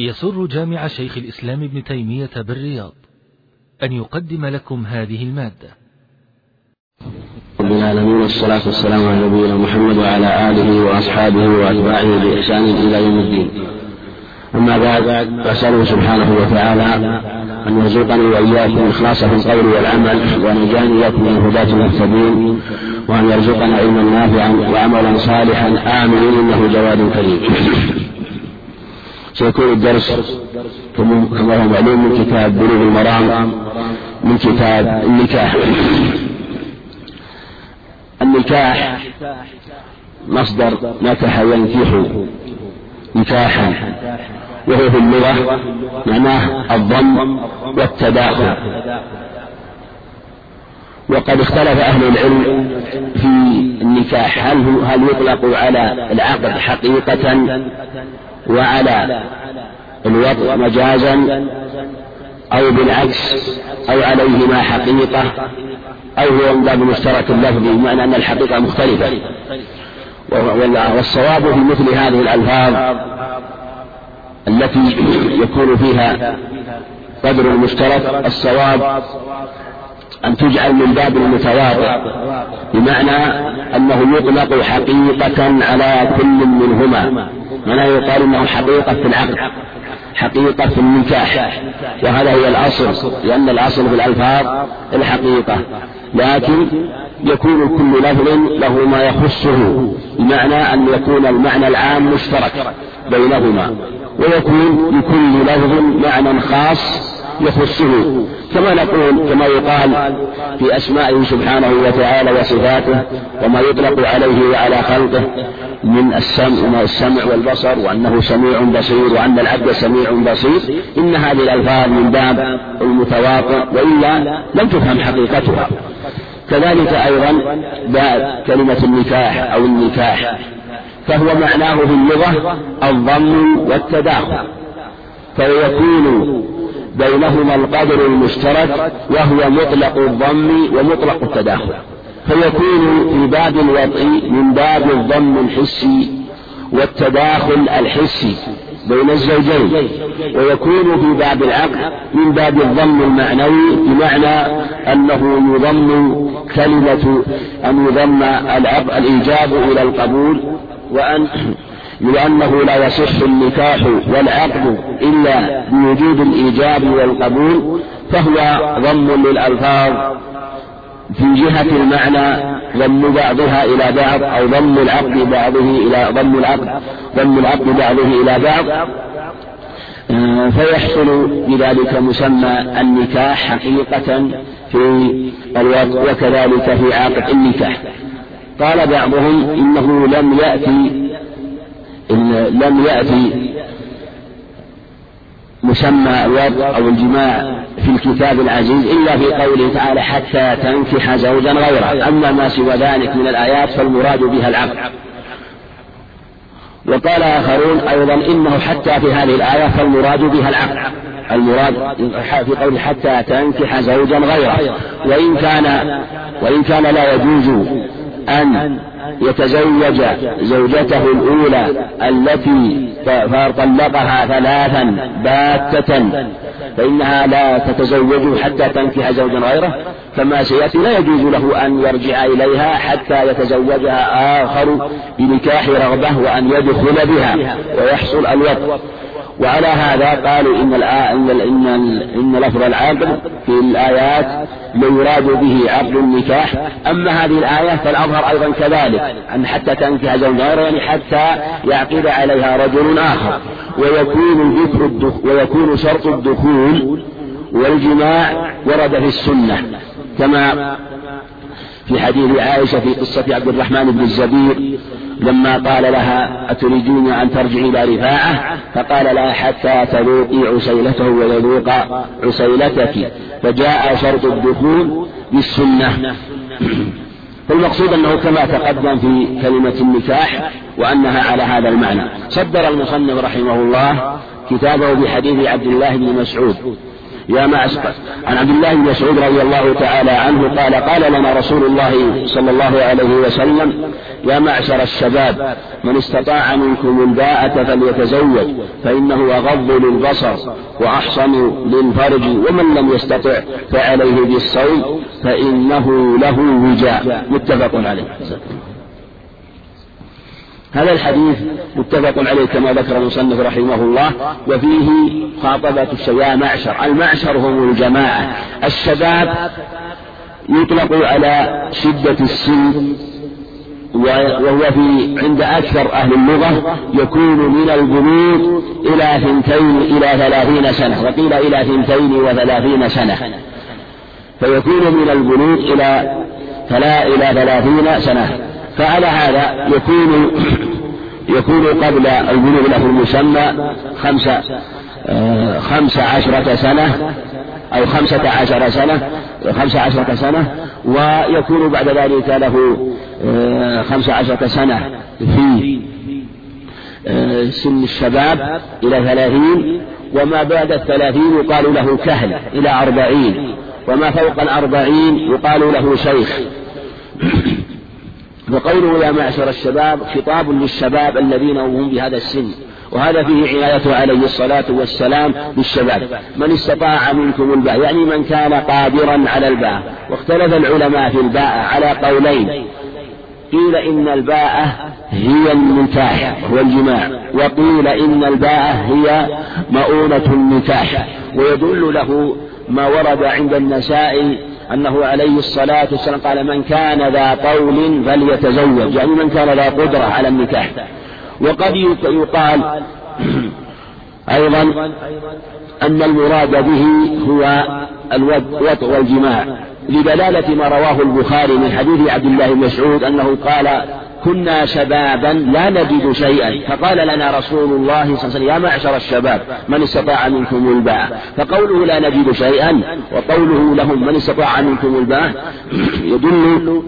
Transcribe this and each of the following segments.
يسر جامع شيخ الإسلام ابن تيمية بالرياض أن يقدم لكم هذه المادة. رب العالمين والصلاة والسلام على نبينا محمد وعلى آله وأصحابه وأتباعه بإحسان إلى يوم الدين. أما بعد فأسأله سبحانه وتعالى أن يرزقني وإياكم الإخلاص في القول والعمل وأن يجعلني من الهداة المهتدين وأن يرزقنا علما نافعا وعملا صالحا آمين إنه جواد كريم. سيكون الدرس كما هو معلوم من كتاب بلوغ المرام من كتاب النكاح. النكاح مصدر نكح ينكح نكاحا وهو في اللغة معناه الضم والتداخل. وقد اختلف أهل العلم في النكاح هل هل يطلق على العقد حقيقة وعلى الوضع مجازا أو بالعكس أو عليهما حقيقة أو هو من باب مشترك اللفظي بمعنى أن الحقيقة مختلفة. والصواب في مثل هذه الألفاظ التي يكون فيها قدر المشترك الصواب أن تجعل من باب المتواضع بمعنى أنه يطلق حقيقة على كل منهما. ولا يقال إنه حقيقة في العقد حقيقة في النكاح وهذا هو الأصل لأن الأصل في الألفاظ الحقيقة. لكن يكون كل لفظ له ما يخصه بمعنى أن يكون المعنى العام مشترك بينهما ويكون لكل لفظ معنى خاص يخصه كما نقول كما يقال في أسمائه سبحانه وتعالى وصفاته وما يطلق عليه وعلى خلقه من السمع السمع والبصر وأنه سميع بصير وأن العبد سميع بصير إن هذه الألفاظ من باب المتواطئ وإلا لم تفهم حقيقتها. كذلك أيضا باب كلمة النكاح أو النكاح فهو معناه في اللغة الضم والتداخل فيكون بينهما القدر المشترك وهو مطلق الضم ومطلق التداخل. فيكون في باب الوضع من باب الضم الحسي والتداخل الحسي بين الزوجين. ويكون في باب العقد من باب الضم المعنوي بمعنى أنه يضم كلمة أن يضم الإيجاب إلى القبول وأن لأنه لا يصح النكاح والعقد إلا بوجود الإيجاب والقبول فهو ضم للألفاظ. في جهة المعنى ضم بعضها إلى بعض أو ضم العقد بعضه إلى ضم العقد ضم العقد بعضه إلى بعض. فيحصل بذلك مسمى النكاح حقيقة في الوقت وكذلك في عقد النكاح. قال بعضهم إنه لم يأتي إن لم يأتي مسمى الوضع أو الجماع في الكتاب العزيز إلا في قوله تعالى حتى تنكح زوجا غيره. أما ما سوى ذلك من الآيات فالمراد بها العقد وقال آخرون أيضا إنه حتى في هذه الآية فالمراد بها العقد المراد في قوله حتى تنكح زوجا غيره. وإن كان وإن كان لا يجوز أن يتزوج زوجته الأولى التي فطلقها ثلاثا باتة فإنها لا تتزوج حتى تنكح زوجا غيره. كما سيأتي لا يجوز له أن يرجع إليها حتى يتزوجها آخر بنكاح رغبة وأن يدخل بها ويحصل الوطء وعلى هذا قالوا إن إن إن إن لفظ العقد في الآيات لا يراد به عقد النكاح. أما هذه الآية فالأظهر أيضا كذلك أن حتى تنكح زوجها يعني حتى يعقد عليها رجل آخر. ويكون ذكر ويكون شرط الدخول والجماع ورد في السنة. كما في حديث عائشة في قصة عبد الرحمن بن الزبير لما قال لها أتريدين أن ترجعي إلى رفاعة؟ فقال لها حتى تذوقي عسيلته ويذوق عسيلتك. فجاء شرط الدخول بالسنة. فالمقصود أنه كما تقدم في كلمة النكاح وأنها على هذا المعنى. صدر المصنف رحمه الله كتابه بحديث عبد الله بن مسعود. يا معشر عن عبد الله بن مسعود رضي الله تعالى عنه قال قال لنا رسول الله صلى الله عليه وسلم يا معشر الشباب من استطاع منكم الباءة فليتزوج فإنه أغض للبصر وأحصن للفرج ومن لم يستطع فعليه بالصوم فإنه له وجاء. متفق عليه. هذا الحديث متفق عليه كما ذكر المصنف رحمه الله وفيه خاطبة يا معشر. المعشر هم الجماعة. الشباب يطلق على شدة السن وهو في عند أكثر أهل اللغة يكون من البلوغ إلى ثنتين إلى ثلاثين سنة. وقيل إلى ثنتين وثلاثين سنة. فيكون من البلوغ إلى إلى ثلاثين سنة. فعلى هذا يكون يكون قبل البلوغ له المسمى خمسة آه، خمس عشرة سنة أو خمسة عشر سنة خمس عشرة سنة ويكون بعد ذلك له آه، خمس عشرة سنة في آه، سن الشباب إلى ثلاثين وما بعد الثلاثين يقال له كهل إلى أربعين وما فوق الأربعين يقال له شيخ. وقوله يا معشر الشباب خطاب للشباب الذين هم بهذا السن. وهذا فيه عنايته عليه الصلاة والسلام بالشباب. من استطاع منكم الباء يعني من كان قادرا على الباء. واختلف العلماء في الباء على قولين. قيل إن الباء هي النكاح هو الجماع. وقيل إن الباء هي مؤونة النكاح. ويدل له ما ورد عند النسائي أنه عليه الصلاة والسلام قال من كان ذا طول فليتزوج. يعني من كان ذا قدرة على النكاح. وقد يقال أيضا أن المراد به هو الوطء والجماع. لدلالة ما رواه البخاري من حديث عبد الله بن مسعود أنه قال كنا شبابا لا نجد شيئا. فقال لنا رسول الله صلى الله عليه وسلم يا معشر الشباب من استطاع منكم الباء؟ فقوله لا نجد شيئا وقوله لهم من استطاع منكم الباء؟ يدل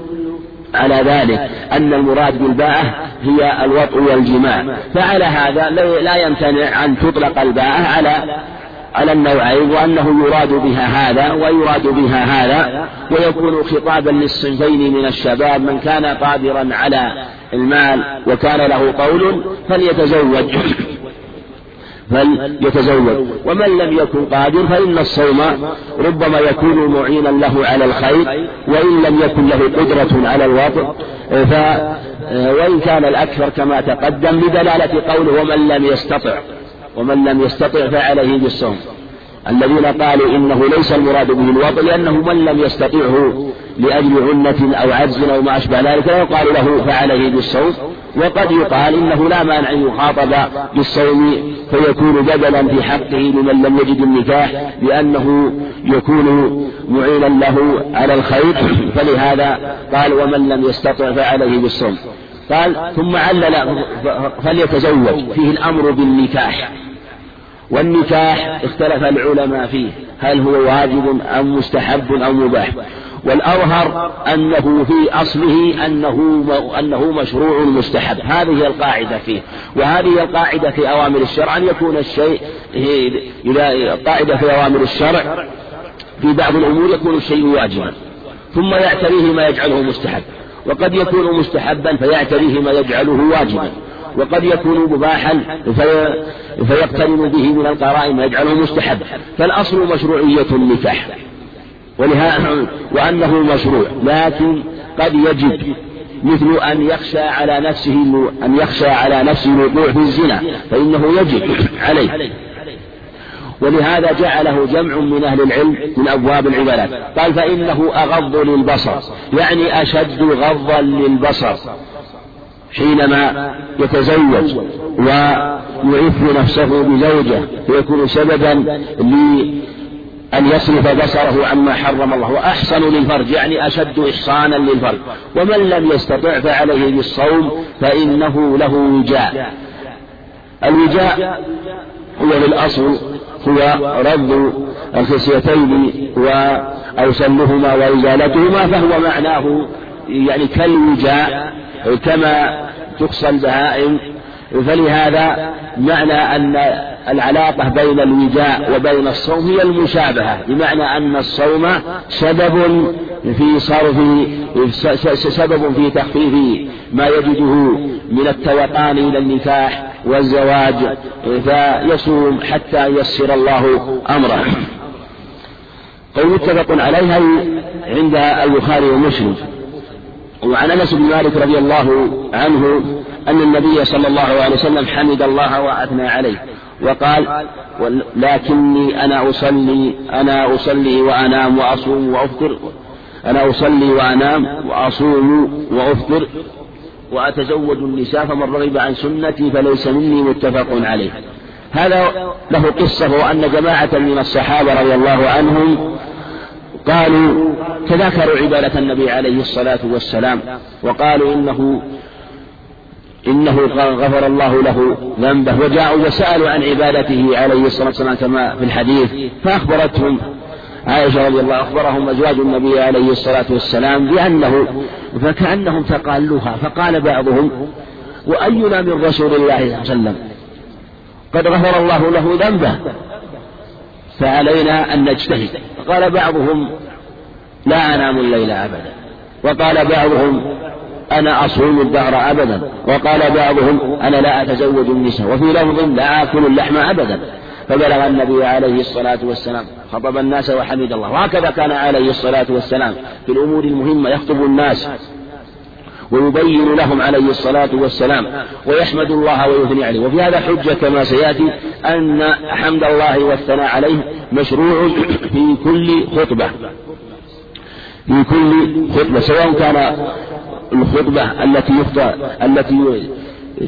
على ذلك أن المراد بالباءة هي الوطء والجماع. فعلى هذا لا يمتنع أن تطلق الباءة على على النوعين وأنه يراد بها هذا ويراد بها هذا ويكون خطابا للصنفين من الشباب من كان قادرا على المال وكان له قول فليتزوج. فليتزوج. ومن لم يكن قادر فإن الصوم ربما يكون معينا له على الخير وإن لم يكن له قدرة على الوطء ف وإن كان الأكثر كما تقدم بدلالة قوله ومن لم يستطع. ومن لم يستطع فعليه بالصوم. الذين قالوا إنه ليس المراد به الوضع لأنه من لم يستطعه لأجل عنة أو عجز أو ما أشبه ذلك يقال له فعليه بالصوم وقد يقال إنه لا مانع أن يخاطب بالصوم فيكون بدلا في حقه لمن لم يجد النكاح لأنه يكون معينا له على الخير. فلهذا قال ومن لم يستطع فعليه بالصوم. قال ثم علل فليتزوج. فيه الأمر بالنكاح. والنكاح اختلف العلماء فيه هل هو واجب أو مستحب أو مباح. والأظهر أنه في أصله أنه أنه مشروع مستحب. هذه القاعدة فيه. وهذه القاعدة في أوامر الشرع. أن يكون الشيء القاعدة في أوامر الشرع في بعض الأمور يكون الشيء واجبا. ثم يعتريه ما يجعله مستحب. وقد يكون مستحبا فيعتريه ما يجعله واجبا. وقد يكون مباحا في فيقترن به من القرائن ما يجعله مستحب فالأصل مشروعية النكاح. ولهذا وأنه مشروع. لكن قد يجب مثل أن يخشى على نفسه أن يخشى على نفسه الوقوع في الزنا. فإنه يجب عليه. ولهذا جعله جمع من أهل العلم من أبواب العبادات. قال فإنه أغض للبصر. يعني أشد غضا للبصر. حينما يتزوج ويعف نفسه بزوجة فيكون سببا لأن يصرف بصره عما حرم الله. وأحسن للفرج يعني أشد إحصانا للفرج. ومن لم يستطع فعليه بالصوم فإنه له وجاء. الوجاء هو بالأصل هو رد الخصيتين أو سلهما وإزالتهما فهو معناه يعني كالوجاء كما تقصى البهائم فلهذا معنى أن العلاقة بين الوجاء وبين الصوم هي المشابهة بمعنى أن الصوم سبب في صرف سبب في تخفيف ما يجده من التوقان إلى النكاح والزواج فيصوم حتى ييسر الله أمره. قول متفق عليها عند البخاري ومسلم. وعن أنس بن مالك رضي الله عنه أن النبي صلى الله عليه وسلم حمد الله وأثنى عليه وقال لكني أنا أصلي أنا أصلي وأنام وأصوم وأفطر أنا أصلي وأنام وأصوم وأفطر وأتزوج النساء فمن رغب عن سنتي فليس مني متفق عليه. هذا له قصة وأن جماعة من الصحابة رضي الله عنهم قالوا تذاكروا عبادة النبي عليه الصلاة والسلام وقالوا إنه إنه غفر الله له ذنبه وجاءوا وسألوا عن عبادته عليه الصلاة والسلام كما في الحديث فأخبرتهم عائشة رضي الله أخبرهم أزواج النبي عليه الصلاة والسلام بأنه فكأنهم تقالوها فقال بعضهم وأينا من رسول الله صلى الله عليه وسلم؟ قد غفر الله له ذنبه. فعلينا أن نجتهد. قال بعضهم لا أنام الليل أبدا. وقال بعضهم أنا أصوم الدهر أبدا. وقال بعضهم أنا لا أتزوج النساء. وفي لفظ لا آكل اللحم أبدا. فبلغ النبي عليه الصلاة والسلام خطب الناس وحمد الله. وهكذا كان عليه الصلاة والسلام في الأمور المهمة يخطب الناس. ويبين لهم عليه الصلاة والسلام ويحمد الله ويثني عليه. وفي هذا حجة كما سيأتي أن حمد الله والثناء عليه مشروع في كل خطبة. في كل خطبة سواء كان الخطبة التي يخطى التي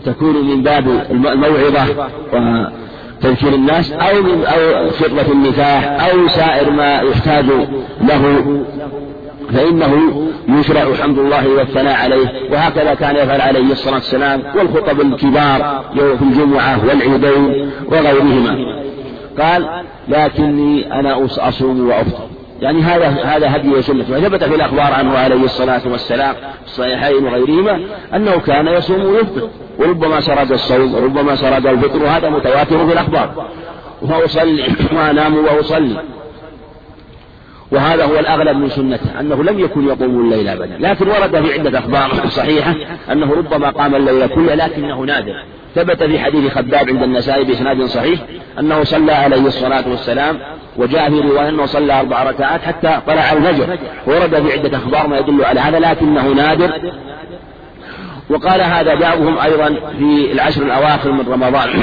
تكون من باب الموعظة وتذكير الناس أو أو خطبة النكاح أو سائر ما يحتاج له. فإنه يشرع حمد الله والثناء عليه وهكذا كان يفعل عليه الصلاة والسلام والخطب الكبار يوم في الجمعة والعيدين وغيرهما. قال لكني أنا أصوم وأفطر. يعني هذا هذا هدي وسنة. وثبت في الأخبار عنه عليه الصلاة والسلام في الصحيحين وغيرهما أنه كان يصوم ويفطر. وربما سرد الصوم وربما سرد الفطر وهذا متواتر في الأخبار. وأصلي وأنام وأصلي. وهذا هو الأغلب من سنته أنه لم يكن يقوم الليل أبدا. لكن ورد في عدة أخبار صحيحة أنه ربما قام الليل كله لكنه نادر. ثبت في حديث خباب عند النسائي بإسناد صحيح أنه صلى عليه الصلاة والسلام وجاء في رواية أنه صلى أربع ركعات حتى طلع الفجر. ورد في عدة أخبار ما يدل على هذا لكنه نادر. وقال هذا بعضهم أيضا في العشر الأواخر من رمضان.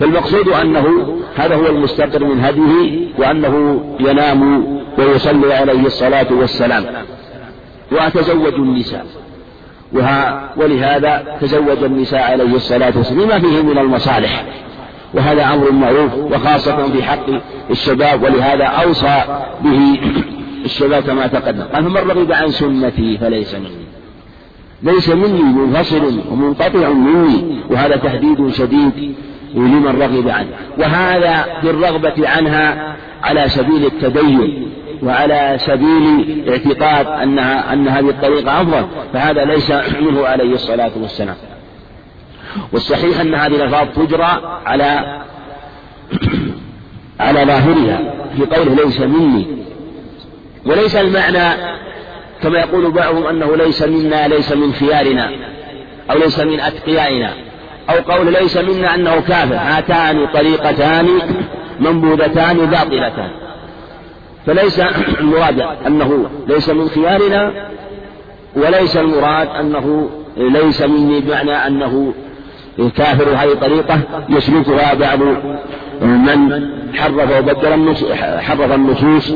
فالمقصود أنه هذا هو المستقر من هديه وأنه ينام ويصلي عليه الصلاة والسلام. وأتزوج النساء. وها ولهذا تزوج النساء عليه الصلاة والسلام لما فيه من المصالح. وهذا أمر معروف وخاصة في حق الشباب ولهذا أوصى به الشباب كما تقدم. قال فمن رغب عن سنتي فليس مني. ليس مني منفصل ومنقطع مني وهذا تهديد شديد لمن رغب عنه. وهذا بالرغبة عنها على سبيل التدين وعلى سبيل اعتقاد أنها أن هذه الطريقة أفضل. فهذا ليس منه عليه الصلاة والسلام. والصحيح أن هذه الألفاظ تجرى على على ظاهرها. في قوله ليس مني. وليس المعنى كما يقول بعضهم أنه ليس منا ليس من خيارنا أو ليس من أتقيائنا. أو قول ليس منا أنه كافر هاتان طريقتان منبوذتان باطلتان. فليس المراد أنه ليس من خيارنا وليس المراد أنه ليس مني بمعنى أنه كافر هذه الطريقة. يسلكها بعض من حرف وبدل حرف النصوص.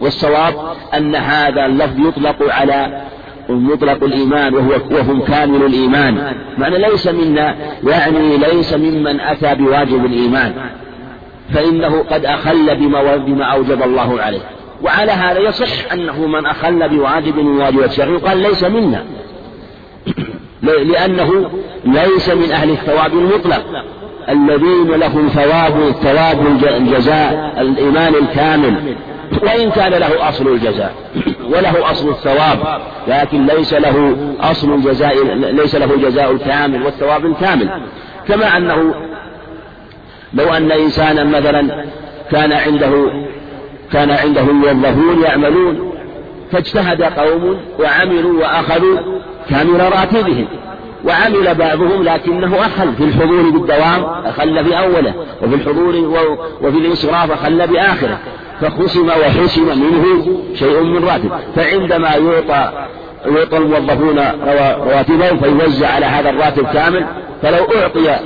والصواب أن هذا اللفظ يطلق على مطلق الإيمان وهو وهم كامل الإيمان. معنى ليس منا يعني ليس ممن أتى بواجب الإيمان. فإنه قد أخل بما, بما أوجب الله عليه. وعلى هذا يصح أنه من أخل بواجب من واجب الشرع يقال ليس منا. لأنه ليس من أهل الثواب المطلق. الذين لهم ثواب ثواب الجزاء الإيمان الكامل. وإن كان له أصل الجزاء وله أصل الثواب لكن ليس له أصل الجزاء ليس له جزاء كامل والثواب كامل. كما أنه لو أن إنسانا مثلا كان عنده كان عنده موظفون يعملون فاجتهد قوم وعملوا وأخذوا كامل راتبهم وعمل بعضهم لكنه أخل في الحضور بالدوام أخل في أوله وفي الحضور وفي الإنصراف أخل بآخره. فخصم وحسم منه شيء من راتب. فعندما يعطى يعطى الموظفون رواتبهم فيوزع على هذا الراتب كامل فلو أعطي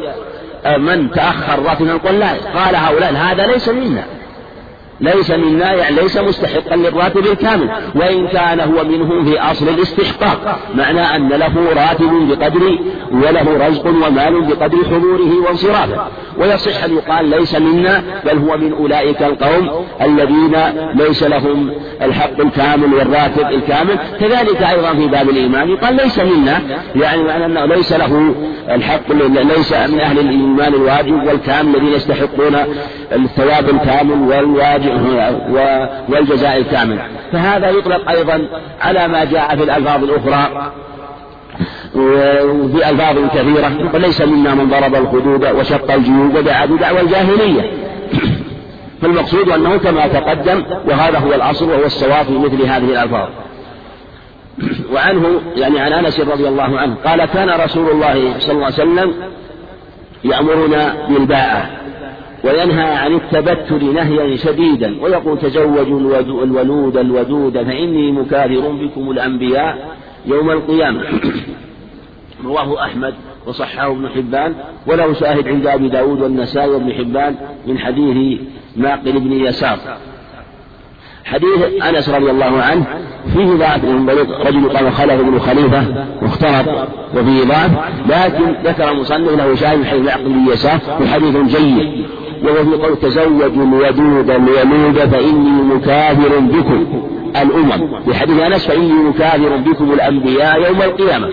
من تأخر راتبا قال لا قال هؤلاء هذا ليس منا. ليس منا يعني ليس مستحقا للراتب الكامل. وإن كان هو منه في أصل الاستحقاق معنى أن له راتب بقدر وله رزق ومال بقدر حضوره وانصرافه. ويصح أن يقال ليس منا بل هو من أولئك القوم الذين ليس لهم الحق الكامل والراتب الكامل. كذلك أيضا في باب الإيمان يقال ليس منا يعني معنى أنه ليس له الحق ليس من أهل الإيمان الواجب والكامل الذين يستحقون الثواب الكامل والواجب والجزاء الكامل. فهذا يطلق أيضا على ما جاء في الألفاظ الأخرى وفي ألفاظ كثيرة. ليس منا من ضرب الخدود وشق الجيوب ودعا بدعوى الجاهلية. فالمقصود أنه كما تقدم وهذا هو الأصل وهو الصواب في مثل هذه الألفاظ. وعنه يعني عن أنس رضي الله عنه قال كان رسول الله صلى الله عليه وسلم يأمرنا بالباعة وينهى عن التبتل نهيا شديدا ويقول تزوجوا الولود الودود فإني مكاثر بكم الأنبياء يوم القيامة. رواه أحمد وصححه ابن حبان وله شاهد عند أبي داود والنسائي وابن حبان من حديث معقل بن يسار. حديث أنس رضي الله عنه فيه ضعف رجل قال خلف بن خليفة واختلط وفيه ضعف لكن ذكر المصنف له شاهد من حديث معقل بن يسار وحديث جيد. وهو في قول تزوجوا الودود الولود فإني مكافر بكم الأمم. في حديث أنس فإني مكافر بكم الأنبياء يوم القيامة.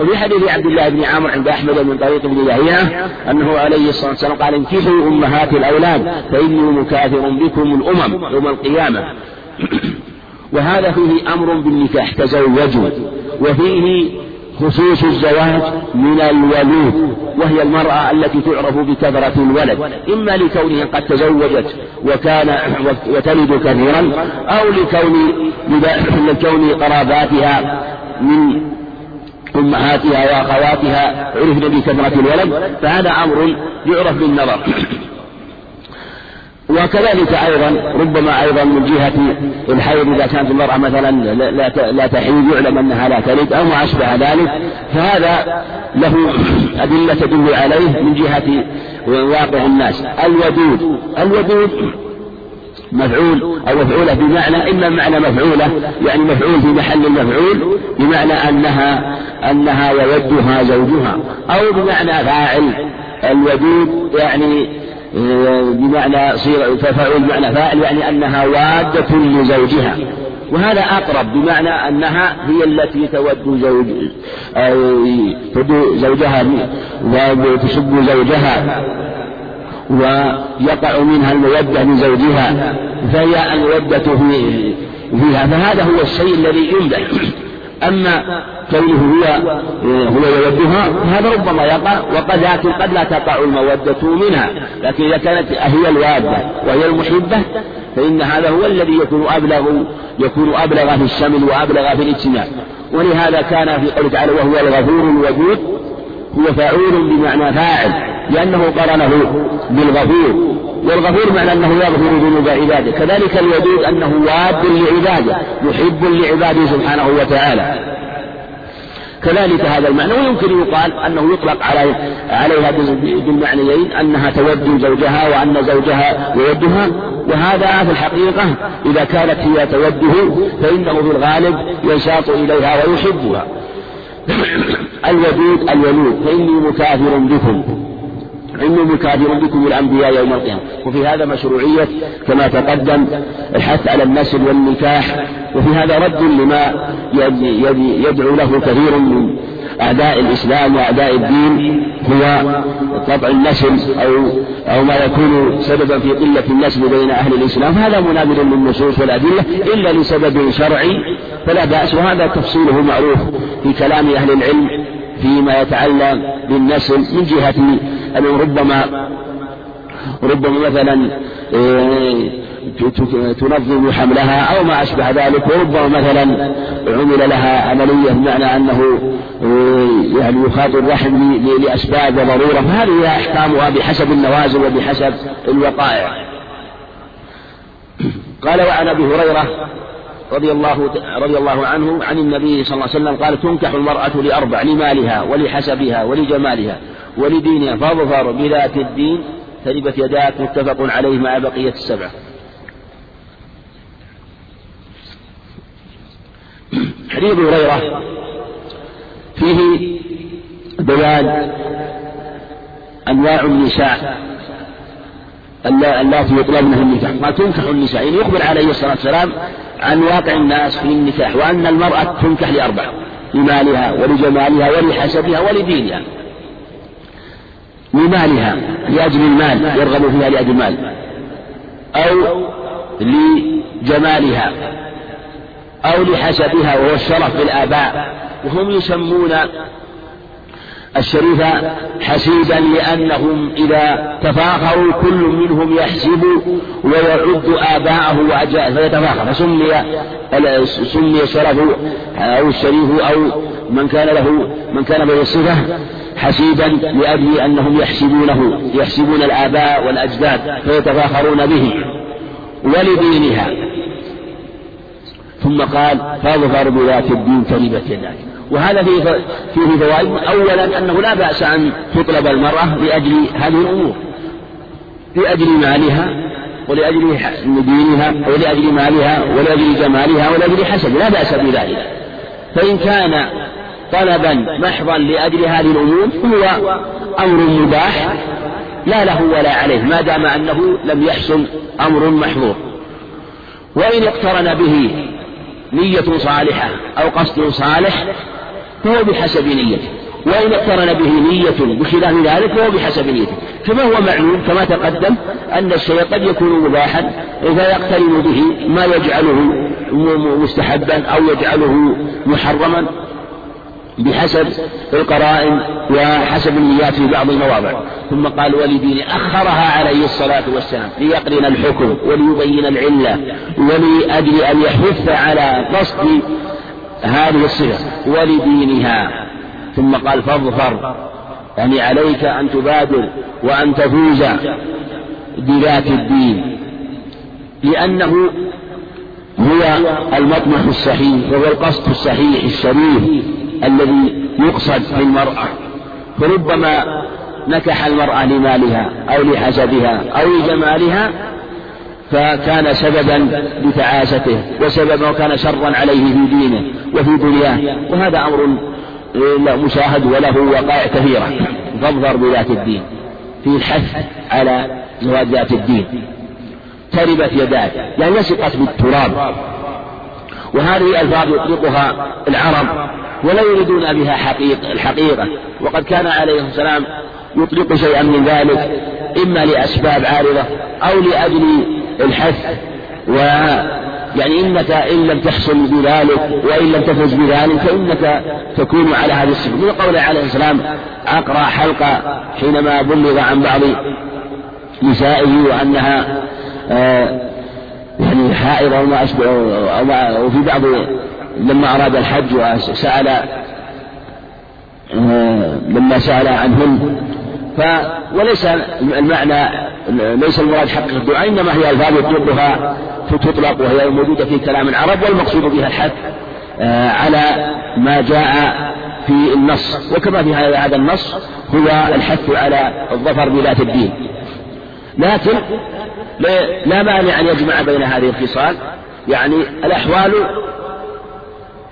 وفي حديث عبد الله بن عمرو عند أحمد من طريق ابن يحيى أنه عليه الصلاة والسلام قال انكحوا أمهات الأولاد فإني مكافر بكم الأمم يوم القيامة. وهذا فيه أمر بالنكاح تزوجوا. وفيه خصوص الزواج من الولود وهي المرأة التي تعرف بكثرة الولد. إما لكونه قد تزوجت وكان وتلد كثيرا أو لكون لكون قراباتها من أمهاتها وأخواتها عرفن بكثرة الولد فهذا أمر يعرف بالنظر. وكذلك أيضا ربما أيضا من جهة الحيض إذا كانت المرأة مثلا لا لا تحيض يعلم أنها لا تلد أو ما أشبه ذلك فهذا له أدلة تدل عليه من جهة واقع الناس. الودود الودود مفعول أو مفعولة بمعنى إما معنى مفعولة يعني مفعول في محل المفعول بمعنى أنها أنها يودها زوجها أو بمعنى فاعل. الودود يعني بمعنى صيغة ففعل بمعنى فاعل يعني أنها وادة لزوجها. وهذا أقرب بمعنى أنها هي التي تود زوج تود زوجها وتسب زوجها ويقع منها المودة لزوجها فهي المودة فيها. فهذا هو الشيء الذي يمدح. أما كونه هو هو يودها هذا ربما يقع وقد لكن قد لا تقع المودة منها. لكن إذا كانت هي الوادة وهي المحبة فإن هذا هو الذي يكون أبلغ يكون أبلغ في الشمل وأبلغ في الاجتماع. ولهذا كان في قوله تعالى وهو الغفور الودود هو فاعول بمعنى فاعل لأنه قرنه بالغفور. والغفور معنى أنه يغفر ذنوب عباده. كذلك الودود أنه واد لعباده محب لعباده سبحانه وتعالى. كذلك هذا المعنى. ويمكن يقال أنه يطلق علي عليها بالمعنيين أنها تود زوجها وأن زوجها يودها. وهذا في الحقيقة إذا كانت هي توده فإنه في الغالب ينشاط إليها ويحبها. الودود الولود فإني مكافر بكم. مكافر بكم الأنبياء يوم القيامة. وفي هذا مشروعية كما تقدم الحث على النسل والنكاح. وفي هذا رد لما يدعو له كثير من أعداء الإسلام وأعداء الدين هو طبع النسل أو أو ما يكون سببا في قلة النسل بين أهل الإسلام. هذا منابذ للنصوص والأدلة. إلا لسبب شرعي فلا بأس. وهذا تفصيله معروف في كلام أهل العلم فيما يتعلق بالنسل من جهة أنه ربما ربما مثلا إيه، تنظم حملها أو ما أشبه ذلك وربما مثلا عمل لها عملية بمعنى أنه إيه، يعني يخاطر الرحم لأسباب وضرورة فهذه أحكامها بحسب النوازل وبحسب الوقائع. قال وعن أبي هريرة رضي الله رضي الله عنه عن النبي صلى الله عليه وسلم قال تنكح المرأة لأربع لمالها ولحسبها ولجمالها. ولدينها فاظفر بذات الدين تربت يداك متفق عليه مع بقية السبعة حديث أبي هريرة فيه بيان أنواع النساء اللاتي يطلبنه النكاح. ما تنكح النساء يعني يخبر عليه الصلاة والسلام عن واقع الناس في النكاح وأن المرأة تنكح لأربع لمالها ولجمالها ولحسبها ولدينها. لمالها لأجل المال يرغب فيها لأجل المال. أو لجمالها أو لحسبها وهو الشرف بالآباء. وهم يسمون الشريف حسيبا لأنهم إذا تفاخروا كل منهم يحسب ويعد آباءه وأجاءه فيتفاخر. فسمي سمي الشرف أو الشريف أو من كان له من كان به الصفة حسيبا لأجل أنهم يحسبونه يحسبون الآباء والأجداد فيتفاخرون به ولدينها. ثم قال فاظفر بذات الدين تربت يداك وهذا فيه فيه فوائد. اولا أنه لا بأس أن تطلب المرأة لأجل هذه الأمور لأجل مالها ولأجل دينها ولأجل مالها ولأجل جمالها ولأجل حسب لا بأس بذلك. فإن كان طلبا محضا لأجل هذه الأمور هو أمر مباح لا له ولا عليه ما دام أنه لم يحصل أمر محظور. وإن اقترن به نية صالحة أو قصد صالح فهو بحسب نيته. وإن اقترن به نية بخلاف ذلك فهو بحسب نيته. كما هو معلوم؟ كما تقدم أن الشيء قد يكون مباحا إذا يقترن به ما يجعله مستحبا أو يجعله محرما بحسب القرائن وحسب النيات في بعض المواضع. ثم قال ولدين أخرها عليه الصلاة والسلام ليقرن الحكم وليبين العلة ولأجل أن يحث على قصد هذه الصفة ولدينها. ثم قال فاظفر يعني عليك أن تبادر وأن تفوز بذات الدين. لأنه هو المطمح الصحيح وهو القصد الصحيح الشريف الذي يقصد في المرأة فربما نكح المرأة لمالها أو لحسبها أو لجمالها فكان سببا لتعاسته وسببا وكان شرا عليه في دينه وفي دنياه وهذا أمر مشاهد وله وقائع كثيرة. فاظفر بذات الدين. في الحث على زواج ذات الدين. تربت يداك. يعني لصقت بالتراب. وهذه ألفاظ يطلقها العرب ولا يريدون بها حقيقة الحقيقة. وقد كان عليه السلام يطلق شيئا من ذلك إما لأسباب عارضة أو لأجل الحث و يعني إنك إن لم تحصل بذلك وإن لم تفز بذلك فإنك تكون على هذه الصفة. من قول عليه السلام أقرأ حلقة حينما بلغ عن بعض نسائه وأنها آه يعني حائضة وما أشبه وفي بعض لما أراد الحج وسأل آه، لما سأل عنهن. ف وليس المعنى ليس المراد حق الدعاء إنما هي ألفاظ يطلقها تطلق وهي موجودة في كلام العرب والمقصود بها الحث آه، على ما جاء في النص. وكما في هذا النص هو الحث على الظفر بذات الدين. لكن لا مانع أن يجمع بين هذه الخصال. يعني الأحوال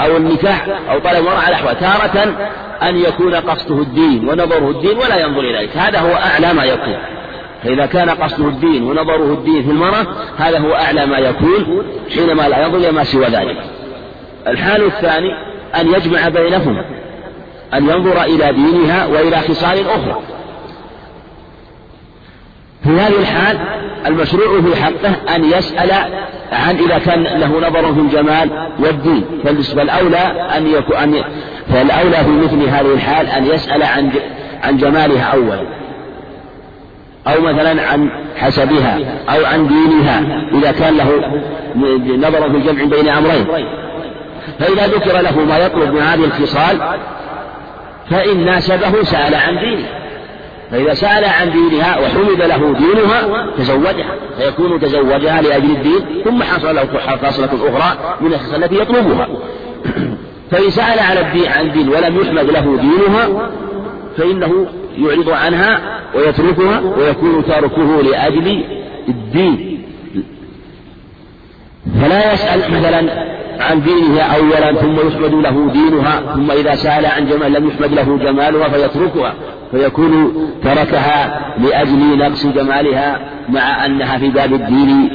أو النكاح أو طلب المرأة على أحوال تارة أن يكون قصده الدين ونظره الدين ولا ينظر إليك هذا هو أعلى ما يكون فإذا كان قصده الدين ونظره الدين في المرأة هذا هو أعلى ما يكون حينما لا ينظر إلى ما سوى ذلك. الحال الثاني أن يجمع بينهما أن ينظر إلى دينها وإلى خصال أخرى. في هذه الحال المشروع في حقه أن يسأل عن إذا كان له نظر في الجمال والدين. فالأولى أن يكون فالأولى في مثل هذه الحال أن يسأل عن عن جمالها أولا. أو مثلا عن حسبها أو عن دينها إذا كان له نظر في الجمع بين أمرين. فإذا ذكر له ما يطلب من هذه الخصال فإن ناسبه سأل عن دينه. فإذا سأل عن دينها وحمد له دينها تزوجها. فيكون تزوجها لأجل الدين ثم حصل له خاصلة أخرى من الخصال التي يطلبها. فإن سأل الدين عن دين ولم يحمد له دينها فإنه يعرض عنها ويتركها ويكون تاركه لأجل الدين. فلا يسأل مثلا عن دينها أولا ثم يحمد له دينها ثم إذا سأل عن جمال لم يحمد له جمالها فيتركها فيكون تركها لأجل نقص جمالها مع أنها في باب الدين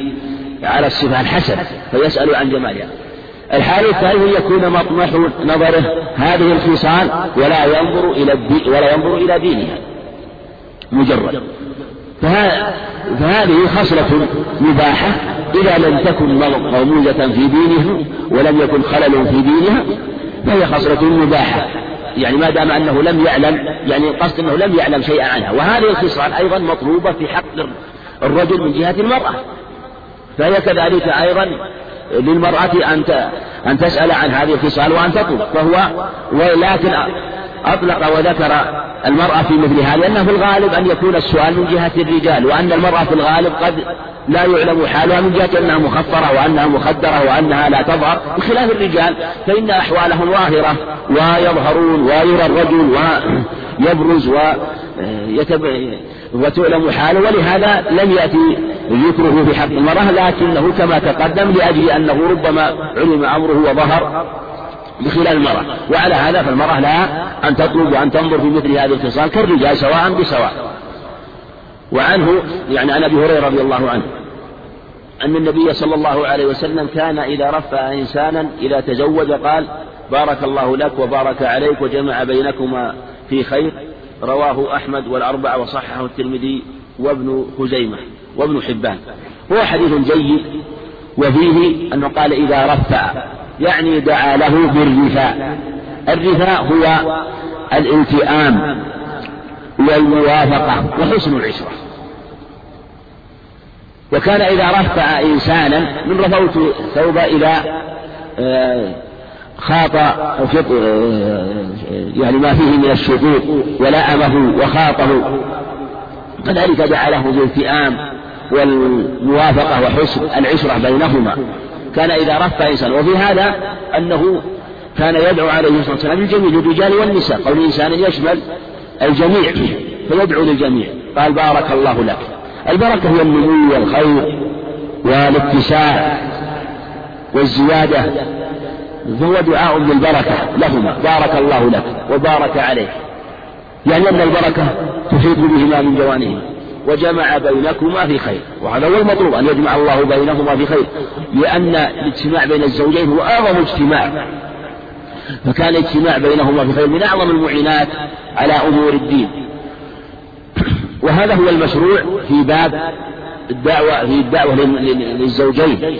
على الصفة الحسنة فيسأل عن جمالها. الحال الثاني يكون مطمح نظره هذه الخصال ولا ينظر إلى ولا ينظر إلى دينها. مجرد. فهذه خصلة مباحة إذا لم تكن مرموزة في دينها ولم يكن خلل في دينها فهي خصلة مباحة. يعني ما دام أنه لم يعلم يعني القصد أنه لم يعلم شيئا عنها. وهذه الخصال أيضا مطلوبة في حق الرجل من جهة المرأة. فهي كذلك أيضا للمرأة أن أن تسأل عن هذه الخصال وأن تطلب. فهو ولكن أطلق وذكر المرأة في مثل هذا لأنه في الغالب أن يكون السؤال من جهة الرجال وأن المرأة في الغالب قد لا يعلم حالها من جهة أنها مخفرة وأنها مخدرة وأنها لا تظهر بخلاف الرجال فإن أحوالهم ظاهرة ويظهرون ويرى الرجل ويبرز وتعلم حاله ولهذا لم يأتي ذكره في حق المرأة لكنه كما تقدم لأجل أنه ربما علم أمره وظهر. بخلاف المرأة. وعلى هذا فالمرأة لها أن تطلب وأن تنظر في مثل هذه الخصال كالرجال سواء بسواء. وعنه يعني عن أبي هريرة رضي الله عنه أن النبي صلى الله عليه وسلم كان إذا رفع إنسانا إذا تزوج قال بارك الله لك وبارك عليك وجمع بينكما في خير رواه أحمد والأربعة وصححه الترمذي وابن خزيمة وابن حبان. هو حديث جيد وفيه أنه قال إذا رفع يعني دعا له بالرفاء. الرفاء هو الالتئام والموافقة وحسن العشرة. وكان إذا رفع إنسانا من رفوت ثوب إلى آه، خاط آه، يعني ما فيه من الشقوق ولأمه وخاطه. كذلك جعله بالالتئام والموافقة وحسن العشرة بينهما. كان إذا رفع إنسان. وفي هذا أنه كان يدعو عليه الصلاة والسلام للجميع للرجال والنساء. قول إنسان يشمل الجميع فيدعو للجميع. قال بارك الله لك. البركة هي النمو والخير والاتساع والزيادة. فهو دعاء بالبركة لهما. بارك الله لك وبارك عليك. يعني أن البركة تحيط بهما من جوانهما. وجمع بينكما في خير. وهذا هو المطلوب أن يجمع الله بينهما في خير. لأن الاجتماع بين الزوجين هو أعظم اجتماع. فكان الاجتماع بينهما في خير من أعظم المعينات على أمور الدين. وهذا هو المشروع في باب الدعوة في الدعوة للزوجين.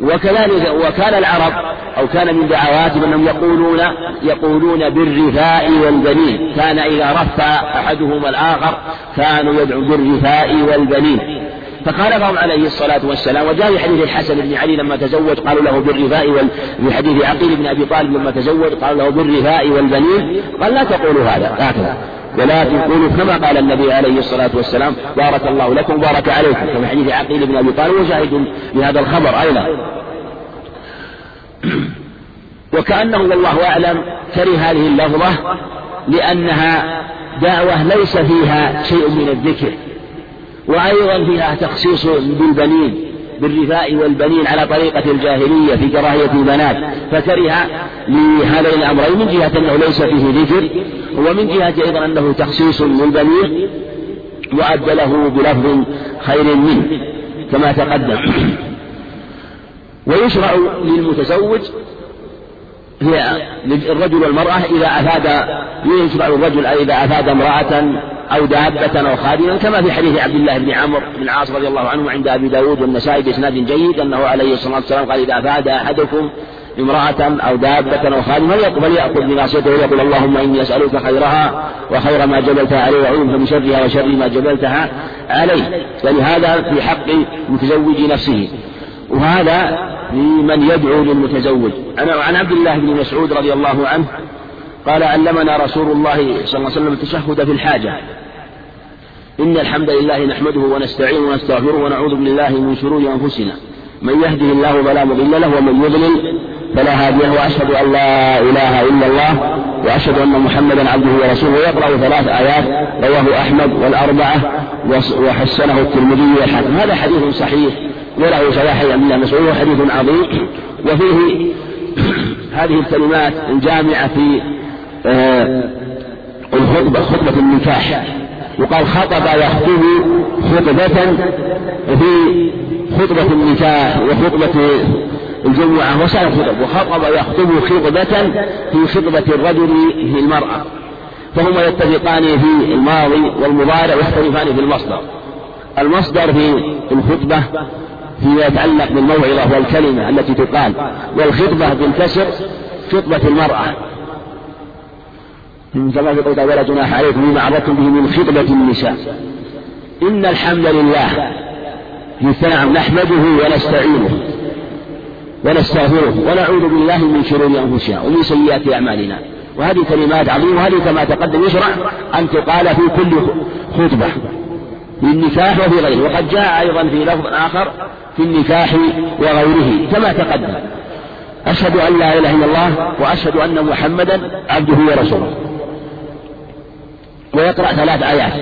وكذلك وكان العرب أو كان من دعواتهم أنهم يقولون يقولون بالرفاء والبنين. كان إذا رفع أحدهما الآخر كانوا يدعو بالرفاء والبنين. فخالفهم عليه الصلاة والسلام وجاء في حديث الحسن بن علي لما تزوج قالوا له بالرفاء وال... في حديث عقيل بن أبي طالب لما تزوج قالوا له بالرفاء والبنين. قال لا تقولوا هذا هكذا. ولكن قولوا كما قال النبي عليه الصلاة والسلام بارك الله لكم وبارك عليكم كما حديث عقيل بن أبي طالب وشاهد بهذا الخبر أيضا. وكأنه والله أعلم كره هذه اللفظة لأنها دعوة ليس فيها شيء من الذكر وأيضا فيها تخصيص بالبنين. بالرفاء والبنين على طريقة الجاهلية في كراهية البنات فكره لهذين الأمرين من جهة أنه ليس فيه ذكر ومن جهة أيضا أنه تخصيص للبنين وأبدله بلفظ خير منه كما تقدم. ويشرع للمتزوج هي الرجل والمرأة إذا أفاد يشرع الرجل إذا أفاد امرأة أو دابة أو خادما كما في حديث عبد الله بن عمرو بن العاص رضي الله عنه عند أبي داود والنسائي بإسناد جيد أنه عليه الصلاة والسلام قال إذا أفاد أحدكم امرأة أو دابة أو خادما فليأخذ بناصيته ويقول اللهم إني أسألك خيرها وخير ما جبلتها عليه وأعوذ من شرها وشر ما جبلتها عليه. ولهذا في حق متزوج نفسه. وهذا في من يدعو للمتزوج. أنا عن عبد الله بن مسعود رضي الله عنه قال علمنا رسول الله صلى الله عليه وسلم التشهد في الحاجة. إن الحمد لله نحمده ونستعين ونستغفره ونعوذ بالله من شرور أنفسنا. من يهده الله فلا مضل له ومن يضلل فلا هادي له وأشهد أن لا إله إلا الله وأشهد أن محمدا عبده ورسوله. يقرأ ثلاث آيات رواه أحمد والأربعة وحسنه الترمذي والحاكم. هذا حديث صحيح. وله شواهد عن الله مسعود حديث عظيم. وفيه هذه الكلمات الجامعة في آه، الخطبة خطبة النكاح. وقال خطب يخطب خطبة في خطبة النكاح وخطبة الجمعة وسائر الخطب وخطب يخطب خطبة في خطبة الرجل في المرأة. فهما يتفقان في الماضي والمضارع ويختلفان في المصدر. المصدر في الخطبة فيما يتعلق بالموعظة والكلمة التي تقال والخطبة بالكسر خطبة المرأة. كما في قول ولا جناح عليكم بما عرضتم به من خطبة النساء. إن الحمد لله نعم نحمده ونستعينه ونستغفره ونعوذ بالله من شرور أنفسنا ومن سيئات أعمالنا. وهذه كلمات عظيمة وهذه كما تقدم يشرع أن تقال في كل خطبة في النكاح وفي غيره وقد جاء أيضا في لفظ آخر في النكاح وغيره كما تقدم. أشهد أن لا إله إلا الله وأشهد أن محمدا عبده ورسوله. ويقرأ ثلاث آيات.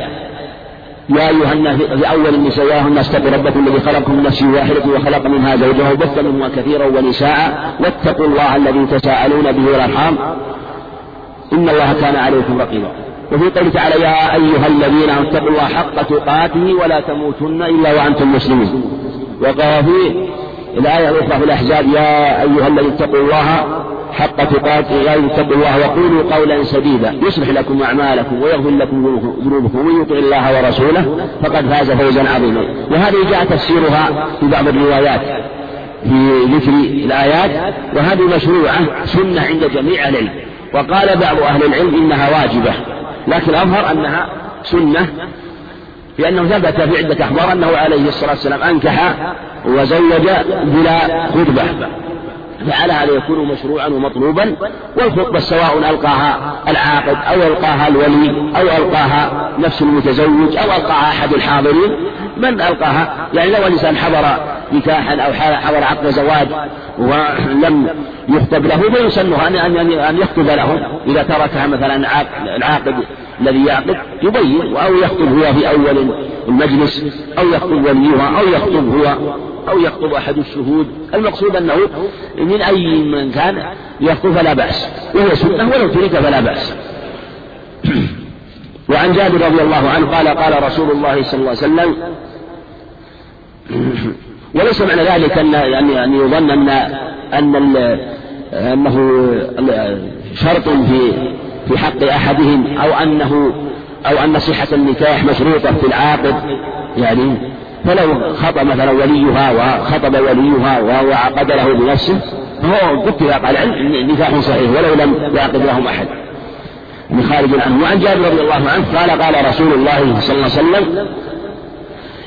يا أيها الناس في أول النساء يا أيها الناس اتقوا ربكم الذي خلقكم من نفس واحدة وخلق منها زوجها وبث منهما كثيرا ونساء. واتقوا الله الذي تساءلون به والأرحام. إن الله كان عليكم رقيبا. وفي قوله تعالى يا أيها الذين اتقوا الله حق تقاته ولا تموتن إلا وأنتم مسلمون. وقال في الآية الأخرى في الأحزاب يا أيها الذين اتقوا الله حق تقاته يا أيها اتقوا الله وقولوا قولا سديدا. يصلح لكم أعمالكم ويغفر لكم ذنوبكم. ومن يطع الله ورسوله فقد فاز فوزا عظيما. وهذه جاء تفسيرها في بعض الروايات في ذكر الآيات وهذه مشروعة سنة عند جميع العلم. وقال بعض أهل العلم إنها واجبة لكن أظهر أنها سنة لأنه ثبت في عدة أخبار أنه عليه الصلاة والسلام أنكح وزوج بلا خطبة. فعلى هذا يكون مشروعا ومطلوبا والخطبة سواء ألقاها العاقد أو ألقاها الولي أو ألقاها نفس المتزوج أو ألقاها أحد الحاضرين من ألقاها؟ يعني لو الإنسان حضر نكاحا أو حضر عقد زواج ولم يخطب له فيسنه أن أن يخطب له. إذا تركها مثلا العاقد الذي يعقد يبين أو يخطب هو في أول المجلس أو يخطب وليها أو يخطب هو أو يخطب أحد الشهود. المقصود أنه من أي من كان يخطب فلا بأس وهو سنة ولو ترك فلا بأس. وعن جابر رضي الله عنه قال قال رسول الله صلى الله عليه وسلم وليس معنى ذلك أن يعني أن يظن أن أن أنه شرط في في حق أحدهم أو أنه أو أن صحة النكاح مشروطة في العاقد. يعني فلو خطب مثلا وليها وخطب وليها وهو عقد له بنفسه فهو باتفاق العلم نكاح صحيح ولو لم يعقد لهم أحد. من خارج عنه وعن جابر رضي الله عنه قال قال رسول الله صلى الله عليه وسلم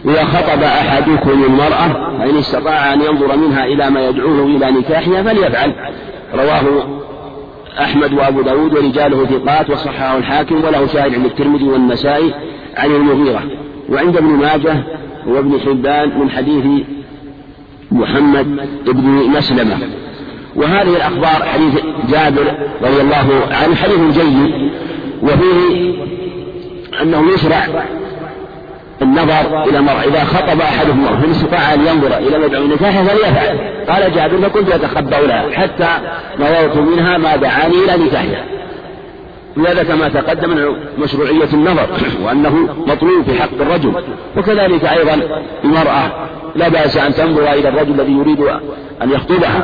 إذا خطب أحدكم المرأة فإن استطاع أن ينظر منها إلى ما يدعوه إلى نكاحها فليفعل. رواه أحمد وأبو داود ورجاله ثقات وصححه الحاكم وله شاهد عند الترمذي والنسائي عن المغيرة. وعند ابن ماجه وابن حبان من حديث محمد بن مسلمة. وهذه الأخبار حديث جابر رضي الله عنه حديث جيد وفيه أنه يشرع النظر إلى المرأة إذا خطب أحدهم مرأة فإن استطاع أن ينظر إلى مدعو نكاحه فليفعل. قال جابر فكنت أتخبأ لها حتى نظرت منها ما دعاني إلى نكاحها. وهذا كما تقدم من مشروعية النظر وأنه مطلوب في حق الرجل. وكذلك أيضا المرأة لا بأس أن تنظر إلى الرجل الذي يريد أن يخطبها.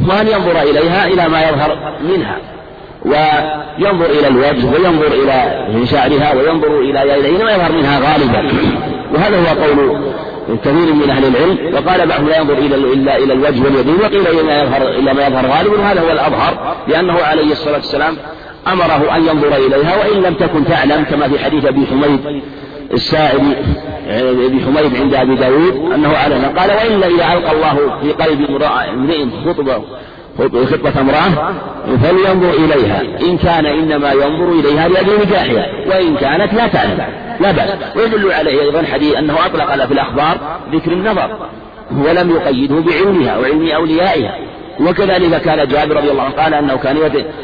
وأن ينظر إليها إلى ما يظهر منها وينظر إلى الوجه وينظر إلى شعرها وينظر إلى يديه ما يظهر منها غالبا. وهذا هو قول كثير من أهل العلم وقال بعضهم لا ينظر إلى إلا إلى الوجه واليدين وقيل إلى ما يظهر إلى ما يظهر غالبا. وهذا هو الأظهر لأنه عليه الصلاة والسلام أمره أن ينظر إليها وإن لم تكن تعلم كما في حديث أبي حميد السائل ابي حميد عند ابي داود انه اعلن قال والا اذا القى الله في قلب امرئ خطبه خطبة امرأة فلينظر إليها. إن كان إنما ينظر إليها لأجل نجاحها وإن كانت لا تعلم لا بأس. ويدل عليه أيضا حديث أنه أطلق في الأخبار ذكر النظر ولم يقيده بعلمها وعلم أوليائها. وكذلك كان جابر رضي الله عنه قال أنه كان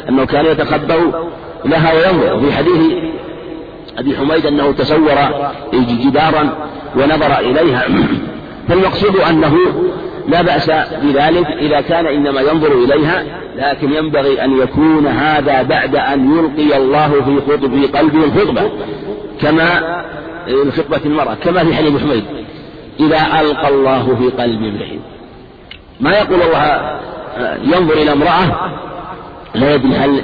أنه كان يتخبأ لها وينظر. في حديث أبي حميد أنه تصور جدارا ونظر إليها. فالمقصود أنه لا بأس بذلك إذا كان إنما ينظر إليها لكن ينبغي أن يكون هذا بعد أن يلقي الله في في قلبه الخطبة كما خطبة المرأة كما في حديث حميد إذا ألقى الله في قلب امرئ. ما يقول الله ينظر إلى امرأة لا يدري هل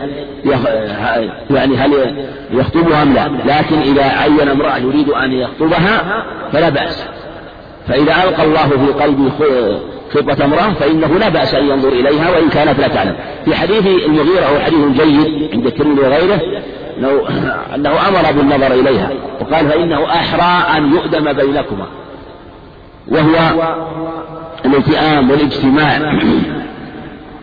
يعني هل يخطبها أم لا؟ لكن إذا عين امرأة يريد أن يخطبها فلا بأس. فإذا ألقى الله في قلبه خطبة امرأة فإنه لا بأس أن ينظر إليها وإن كانت لا تعلم. في حديث المغيرة هو حديث جيد عند الترمذي وغيره أنه, أنه أمر بالنظر إليها وقال فإنه أحرى أن يؤدم بينكما. وهو الالتئام والاجتماع.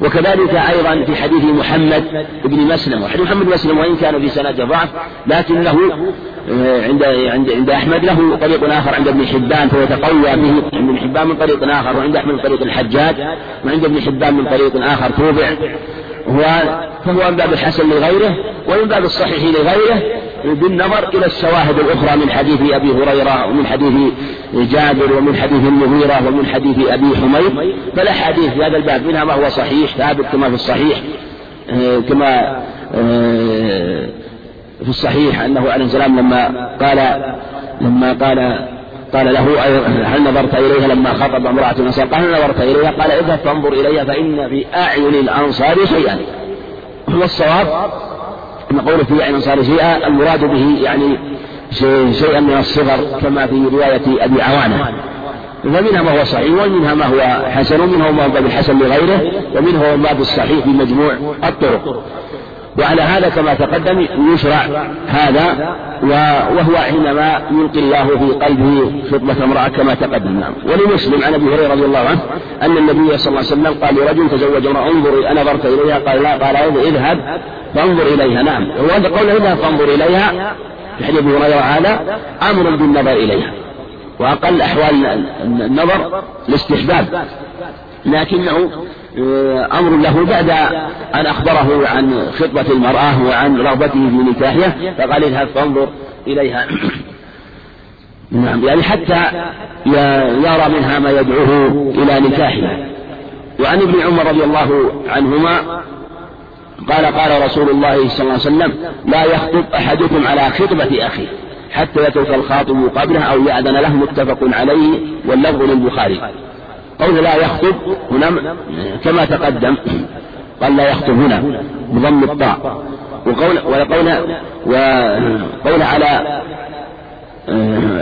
وكذلك أيضا في حديث محمد بن مسلم وحديث محمد بن مسلم وإن كان في سند ضعف لكنه آه، عند عند عند أحمد له طريق آخر عند ابن حبان فيتقوى به عند ابن حبان من طريق آخر وعند أحمد من طريق الحجاج وعند ابن حبان من طريق آخر توبع فهو من باب الحسن لغيره ومن باب الصحيح لغيره بالنظر إلى الشواهد الأخرى من حديث أبي هريرة ومن حديث جابر ومن حديث المغيرة ومن حديث أبي حميد فالأحاديث في هذا الباب منها ما هو صحيح ثابت كما في الصحيح آه، كما آه، في الصحيح أنه عليه السلام لما قال لما قال قال له هل نظرت إليها لما خطب امرأة الأنصار؟ قال هل نظرت إليها. قال اذهب فانظر إليها فإن في أعين الأنصار شيئا. والصواب أن قوله في أعين الأنصار شيئا المراد به يعني شيئا من الصغر كما في رواية أبي عوانة. فمنها ما هو صحيح ومنها ما هو حسن ومنها ما هو باب الحسن لغيره ومنها ما باب الصحيح في مجموع الطرق. وعلى هذا كما تقدم يشرع هذا وهو حينما يلقي الله في قلبه خطبة امرأة كما تقدم. نعم. ولمسلم عن أبي هريرة رضي الله عنه أن النبي صلى الله عليه وسلم قال لرجل تزوج امرأة انظر أنظرت إليها قال لا قال اذهب فانظر إليها. نعم. وهذا قول اذهب فانظر إليها. في حديث أبي هريرة هذا أمر بالنظر إليها. وأقل أحوال النظر الاستحباب لكنه أمر له بعد أن أخبره عن خطبة المرأة وعن رغبته في نكاحها فقال اذهب فانظر إليها. نعم يعني حتى يرى منها ما يدعوه إلى نكاحها. وعن ابن عمر رضي الله عنهما قال قال رسول الله صلى الله عليه وسلم لا يخطب أحدكم على خطبة أخيه حتى يترك الخاطب قبله أو يأذن له متفق عليه واللفظ للبخاري. قول لا يخطب هنا كما تقدم. قال لا يخطب هنا بضم الطاء. وقول وقول وقول على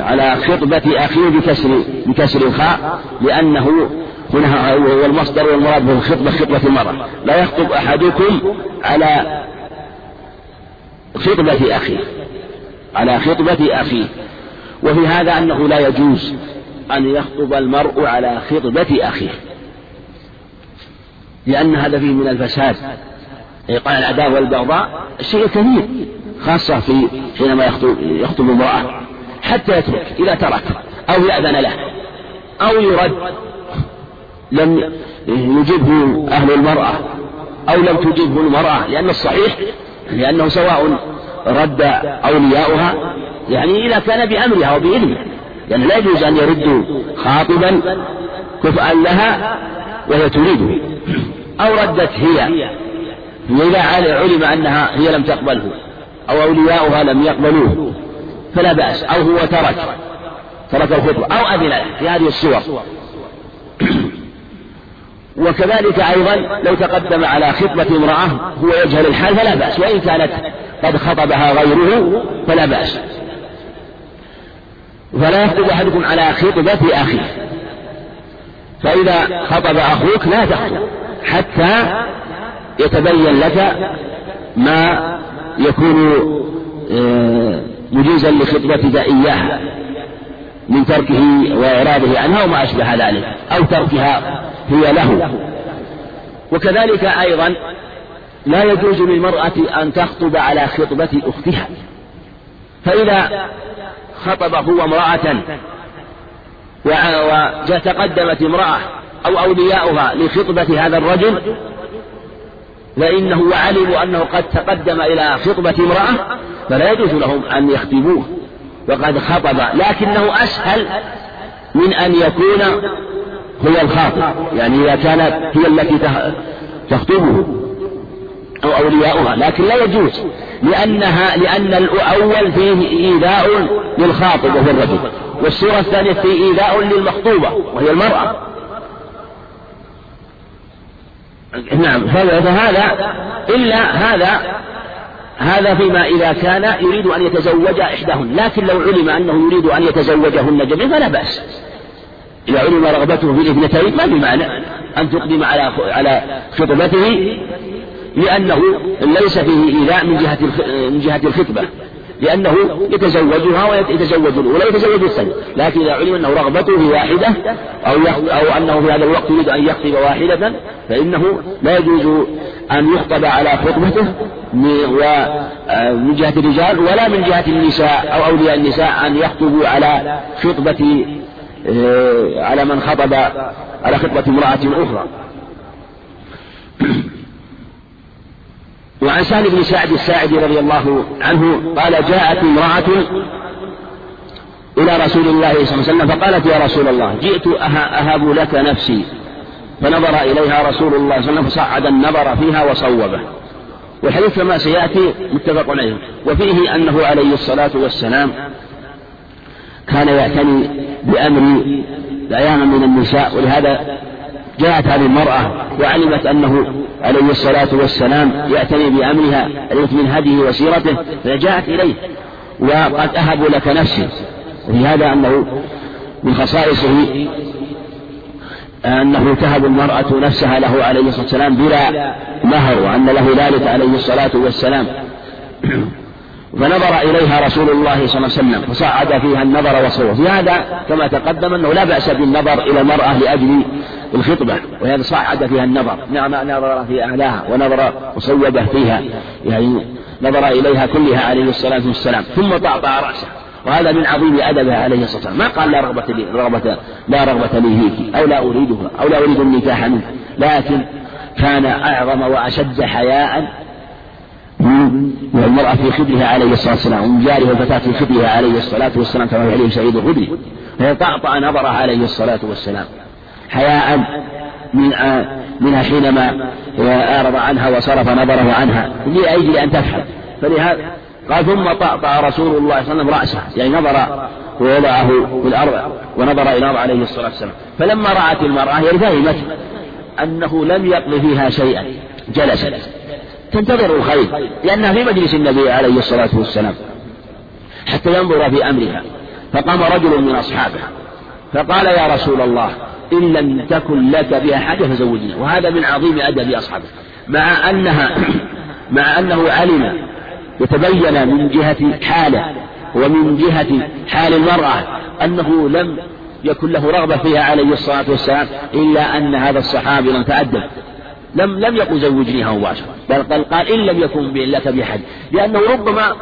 على خطبة أخيه بكسر بكسر الخاء لأنه هنا هو المصدر والمراد به الخطبة خطبة المرأة. لا يخطب أحدكم على خطبة أخيه. على خطبة أخيه. وفي هذا أنه لا يجوز أن يخطب المرء على خطبة أخيه. لأن هذا فيه من الفساد. قال العداوة والبغضاء شيء كثير خاصة في حينما يخطب, يخطب امرأة. حتى يترك إذا ترك أو يأذن له أو يرد. لم يجبه أهل المرأة أو لم تجبه المرأة لأن الصحيح لأنه سواء رد أولياؤها يعني إذا كان بأمرها وبإذنها يعني لا يجوز أن يردوا خاطبا كفءا لها وهي تريده. أو ردت هي. إذا علم أنها هي لم تقبله أو أولياؤها لم يقبلوه فلا بأس. أو هو ترك ترك الخطبة أو أذن له في هذه الصور. وكذلك أيضا لو تقدم على خطبة امرأة هو يجهل الحال فلا بأس. وإن كانت قد خطبها غيره فلا بأس. فلا يخطب أحدكم على خطبة أخيه. فإذا خطب أخوك لا تخطب حتى يتبين لك ما يكون آه، مجيزا لخطبتك إياها من تركه وإعراضه عنها وما أشبه ذلك أو تركها هي له. وكذلك أيضا لا يجوز للمرأة أن تخطب على خطبة أختها. فإذا خطب هو امرأة وتقدمت امرأة أو أولياؤها لخطبة هذا الرجل. فإنه وعلموا أنه قد تقدم إلى خطبة امرأة فلا يجوز لهم أن يخطبوه. وقد خطب لكنه أسهل من أن يكون هو الخاطب. يعني إذا كانت هي التي تخطبه أو أولياؤها لكن لا يجوز. لأنها لأن الأول فيه إيذاء للخاطب وهو الرجل. والصورة الثانية فيه إيذاء للمخطوبة وهي المرأة. نعم فهذا إلا هذا هذا فيما إذا كان يريد أن يتزوج إحداهن. لكن لو علم أنه يريد أن يتزوجهن جميعا فلا بأس. إذا علم رغبته في الاثنتين ما بمعنى أن تقدم على على خطبته لأنه ليس فيه إيذاء من جهة من جهة الخطبة. لأنه يتزوجها ويتزوج الأولى ويتزوج الثانية لكن إذا علم أنه رغبته واحدة أو أو أنه في هذا الوقت يريد أن يخطب واحدة فإنه لا يجوز أن يخطب على خطبته من جهة الرجال ولا من جهة النساء أو أولياء النساء أن يخطبوا على خطبة آه، على من خطب على خطبة امرأة أخرى. وعن سهل بن سعد الساعدي رضي الله عنه قال جاءت امرأة إلى رسول الله صلى الله عليه وسلم فقالت يا رسول الله جئت أهب لك نفسي. فنظر إليها رسول الله صلى الله عليه وسلم فصعد النظر فيها وصوبه. والحديث كما سيأتي متفق عليه. وفيه أنه عليه الصلاة والسلام كان يعتني بأمر أياما من النساء ولهذا جاءت هذه المرأة وعلمت أنه عليه الصلاة والسلام يعتني بأمرها علمت من هديه وسيرته فجاءت إليه وقد أهب لك نفسي. وفي هذا أنه من خصائصه أنه تهب المرأة نفسها له عليه الصلاة والسلام بلا مهر وأن له ذلك عليه الصلاة والسلام. فنظر إليها رسول الله صلى الله عليه وسلم فصعد فيها النظر وصوه في هذا كما تقدم أنه لا بأس بالنظر إلى المرأة لأجل الخطبة وهذا صعد فيها النظر. نعم نظر في أهلها ونظر وصوبه فيها يعني نظر إليها كلها عليه الصلاة والسلام ثم طعطع رأسه. وهذا من عظيم أدبه عليه الصلاة والسلام. ما قال لا رغبة لي رغبة لا رغبة لي فيك أو لا أريدها أو لا أريد النكاح منك لكن كان أعظم وأشد حياء والمرأة في خدرها عليه الصلاة والسلام ومن جاره الفتاة في خدرها عليه الصلاة والسلام كما في عليه سعيد الخدري فيطعطع نظره عليه الصلاة والسلام. حياء من منها حينما أعرض عنها وصرف نظره عنها. لأجل أن تفهم فلهذا قال ثم طأطأ رسول الله صلى الله عليه وسلم رأسه يعني نظر ووضعه في الأرض ونظر إلى الأرض عليه الصلاة والسلام. فلما رأت المرأة يعني فهمت أنه لم يقض فيها شيئا جلست. تنتظر الخير لأنها في مجلس النبي عليه الصلاة والسلام حتى ينظر في أمرها. فقام رجل من أصحابه فقال يا رسول الله إن لم تكن لك بها حاجة فزوجنا وهذا من عظيم أدب أصحابه. مع أنها مع أنه علم يتبين من جهة حاله ومن جهة حال المرأة أنه لم يكن له رغبة فيها عليه الصلاة والسلام إلا أن هذا الصحابي لم تأدب. لم لم يقل زوجنيها مباشرة بل قال, قال إن لم يكن لك بحد لأنه ربما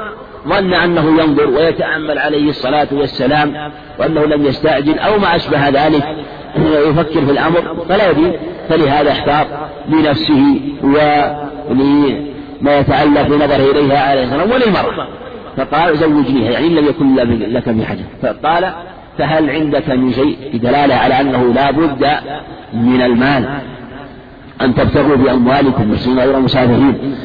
ظن أنه ينظر ويتأمل عليه الصلاة والسلام وأنه لم يستعجل أو ما أشبه ذلك يفكر في الأمر فلا يدين. فلهذا احتاط لنفسه ولما يتعلق بنظره إليها عليه السلام وللمرأة. فقال زوجنيها يعني إن لم يكن لك بحاجة فقال فهل عندك من شيء؟ دلالة على أنه لا بد من المال. أن تبتغوا بأموالكم مسلمين غير مسافرين.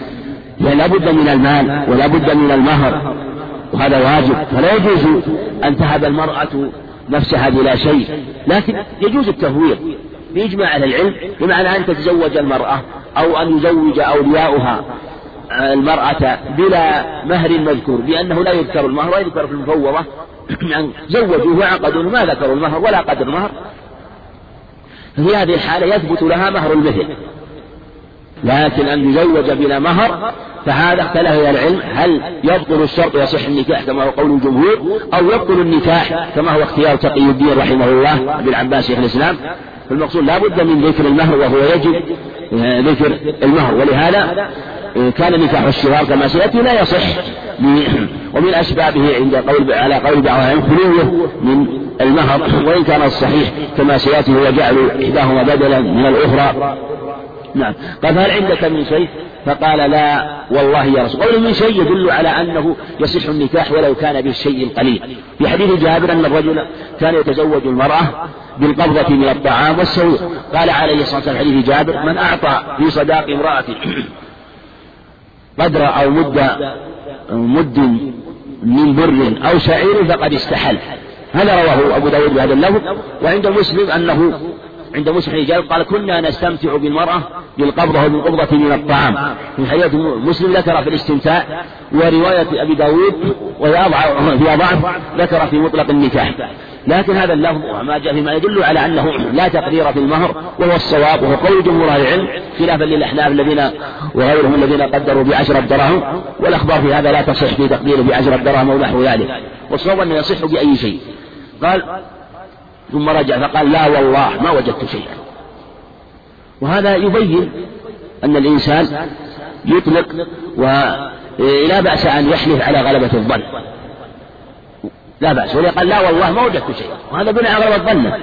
يعني لا بد من المال ولا بد من المهر. وهذا واجب. فلا يجوز أن تهب المرأة نفسها بلا شيء. لكن يجوز التهوير بإجماع أهل العلم بمعنى أن تتزوج المرأة أو أن يزوج أولياؤها المرأة بلا مهر مذكور بأنه لا يذكر المهر ولا يذكر في المفوضة. يعني زوجوه وعقدوا ما ذكروا المهر ولا قدر المهر. في هذه الحالة يثبت لها مهر المثل لكن أن يزوج بلا مهر فهذا اختلف العلم. هل يبطل الشرط ويصح النكاح كما هو قول الجمهور أو يبطل النكاح كما هو اختيار تقي الدين رحمه الله ابن عباس شيخ الإسلام؟ فالمقصود لا بد من ذكر المهر وهو يجب آه، ذكر المهر. ولهذا كان نكاح الشغار كما سيأتي لا يصح. ومن أسبابه عند قول على قول بعض العلم خلوه من المهر وإن كان الصحيح كما سيأتي هو جعل إحداهما بدلا من الأخرى. نعم. قال هل عندك من شيء؟ فقال لا والله يا رسول. قول من شيء يدل على أنه يصح النكاح ولو كان بالشيء القليل. في حديث جابر أن الرجل كان يتزوج المرأة بالقبضة من الطعام والسوء. قال عليه الصلاة والسلام حديث جابر من أعطى في صداق امرأة قدر أو مد مد من بر أو شعير فقد استحل. هذا رواه أبو داود بهذا اللفظ. وعند مسلم أنه عند مسلم رجال قال كنا نستمتع بالمرأة بالقبضة وبالقبضة من الطعام. في حديث مسلم ذكر في الاستمتاع ورواية أبي داود وهي فيها ضعف ذكر في مطلق النكاح. لكن هذا اللفظ وما جاء فيما يدل على أنه لا تقدير في المهر وهو الصواب وهو قول جمهور أهل العلم خلافا للأحناف الذين وغيرهم الذين قدروا بعشرة دراهم والأخبار في هذا لا تصح في تقديره بعشرة دراهم أو نحو ذلك والصواب أنه يصح بأي شيء. قال ثم رجع فقال لا والله ما وجدت شيئا. وهذا يبين أن الإنسان يطلق ولا بأس أن يحلف على غلبة الظن. لا بأس. قال لا والله ما وجدت شيئا. وهذا بناء على ظنه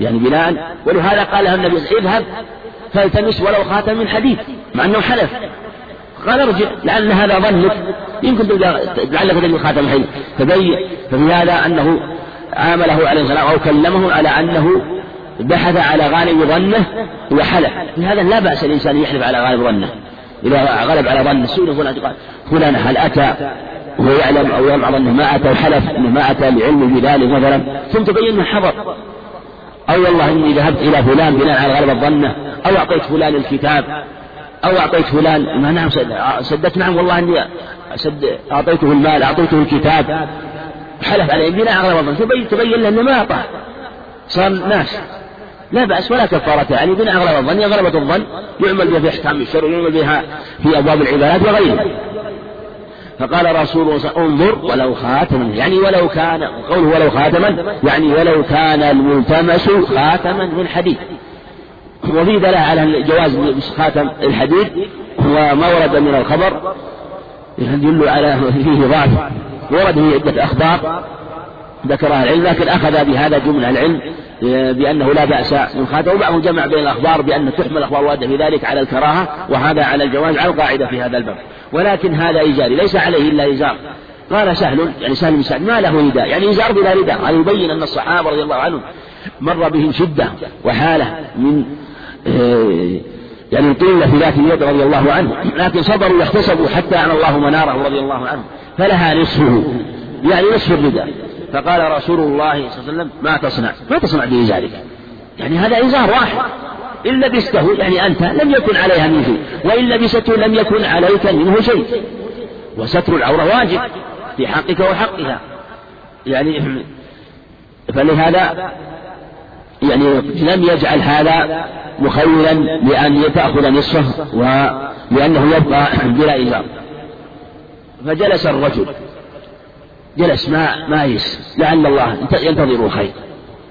يعني بناء ولهذا قال له النبي اذهب فالتمس ولو خاتم من حديد مع أنه حلف. قال ارجع لأن هذا ظنك. يمكن لعلك تجد خاتم حديد فبين ففي هذا أنه عامله عليه السلام أو كلمه على أنه بحث على غالب ظنه وحلف. لهذا لا بأس الإنسان يحلف على غالب ظنه. إذا غلب على ظنه سئل فلان قال فلان هل أتى وهو يعلم أو يرعى أنه ما أتى وحلف أنه ما أتى لعلمه بذلك مثلا. ثم تبين أنه حضر. أو والله إني ذهبت إلى فلان بناء على غلبة ظنه أو أعطيت فلان الكتاب. أو أعطيت فلان ما نعم سدت نعم والله إني سد أعطيته المال أعطيته الكتاب. حلف عليه بناء على غلبة ظنه تبين, تبين له أنه ما أعطاه. صار ناس. لا بأس ولا كفارة. عليه بناء على غلبة الظن غلبة الظن يعمل بها في أحكام الشرع ويعمل بها في أبواب العبادات وغيرها فقال رسول الله انظر ولو خاتما يعني ولو كان قوله ولو خاتما يعني ولو كان الملتمس خاتما من حديد. وفي دلالة على جواز خاتم الحديد وما ورد من الخبر يدل على فيه ضعف. ورد فيه عدة أخبار ذكرها العلم لكن أخذ بهذا جملة العلم. بأنه لا بأس من خاتم وبعضهم جمع بين الأخبار بأن تحمل الأخبار الواردة في ذلك على الكراهة وهذا على الجواز على القاعدة في هذا الباب. ولكن هذا إزاري ليس عليه إلا إزار قال سهل يعني سهل بن سعد ما له رداء يعني إزار بلا رداء هذا يبين أن الصحابة رضي الله عنهم مر بهم شدة وحالة من آه، يعني قيل في ذات اليد رضي الله عنه. لكن صبروا واحتسبوا حتى أن الله مناره رضي الله عنه. فلها نصفه يعني نصف الرداء فقال رسول الله صلى الله عليه وسلم ما تصنع ما تصنع بإزارك يعني هذا إزار واحد. إن لبسته يعني أنت لم يكن عليها من شيء وإن لبسته لم يكن عليك منه شيء. وستر العورة واجب في حقك وحقها. يعني فلهذا يعني لم يجعل هذا مخيلا لأن تأخذ نصفه ولأنه يبقى بلا إزار فجلس الرجل جلس ما ما يس لعل الله ينتظر خير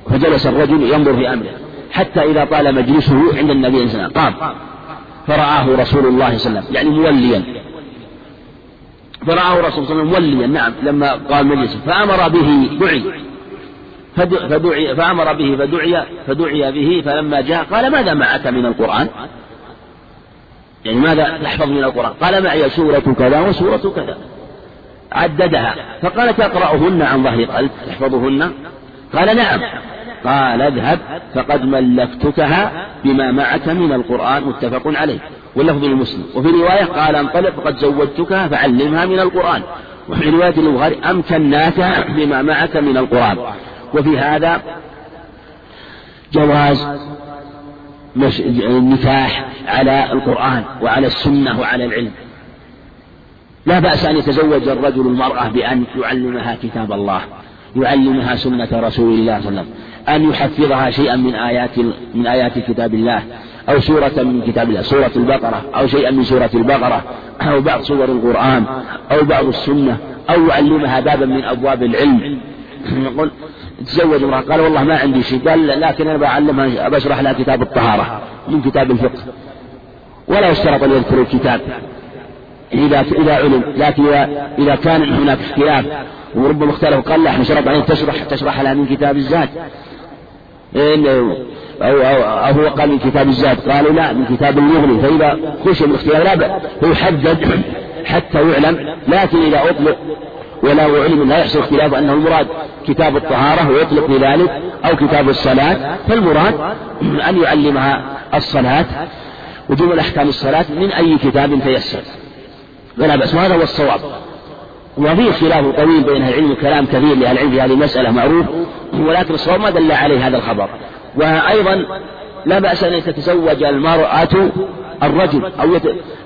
فجلس الرجل ينظر في أمره حتى إذا طال مجلسه عند النبي صلى الله عليه وسلم قام. فرآه رسول الله صلى الله عليه وسلم يعني موليا. فرآه رسول الله موليا نعم لما قال مجلسه. فأمر به دعي. فدعي فأمر به فدعي فدعي به فلما جاء قال ماذا معك من القرآن؟ يعني ماذا تحفظ من القرآن؟ قال معي سورة كذا وسورة كذا. عددها. فقال تقرأهن عن ظهر قلب. تحفظهن قال نعم. قال اذهب فقد ملكتكها بما معك من القرآن متفق عليه. واللفظ لمسلم. وفي رواية قال انطلق فقد زوجتكها فعلمها من القرآن. وفي رواية البخاري أمكناك بما معك من القرآن. وفي هذا جواز النكاح على القرآن وعلى السنة وعلى العلم. لا بأس أن يتزوج الرجل المرأة بأن يعلمها كتاب الله يعلمها سنة رسول الله صلى الله عليه وسلم أن يحفظها شيئا من آيات من آيات كتاب الله أو سورة من كتاب الله سورة البقرة أو شيئا من سورة البقرة أو بعض سور القرآن أو بعض السنة أو يعلمها بابا من أبواب العلم. يقول تزوج امرأة قال والله ما عندي شيء قال لكن أنا بعلمها بشرح لها كتاب الطهارة من كتاب الفقه. ولا يشترط أن يذكر الكتاب. إذا إذا علم لكن إذا إذا كان هناك اختلاف وربما اختلف قال لا إحنا شرط عليه تشرح تشرح لها من كتاب الزاد. أو, أو, أو هو قال من كتاب الزاد قالوا لا من كتاب المغني. فإذا خشي من الاختلاف لا هو يحدد حتى يعلم لكن إذا أطلق ولا علم لا يحصل اختلاف أنه المراد كتاب الطهارة ويطلق بذلك أو كتاب الصلاة. فالمراد أن يعلمها الصلاة وجمل أحكام الصلاة من أي كتاب تيسر ولا بأس. وهذا هو الصواب. وفي خلاف طويل بين أهل العلم وكلام كثير لأهل العلم في هذه المسألة معروف. ولكن الصواب ما دل عليه هذا الخبر. وأيضا لا بأس أن تتزوج المرأة الرجل أو يت...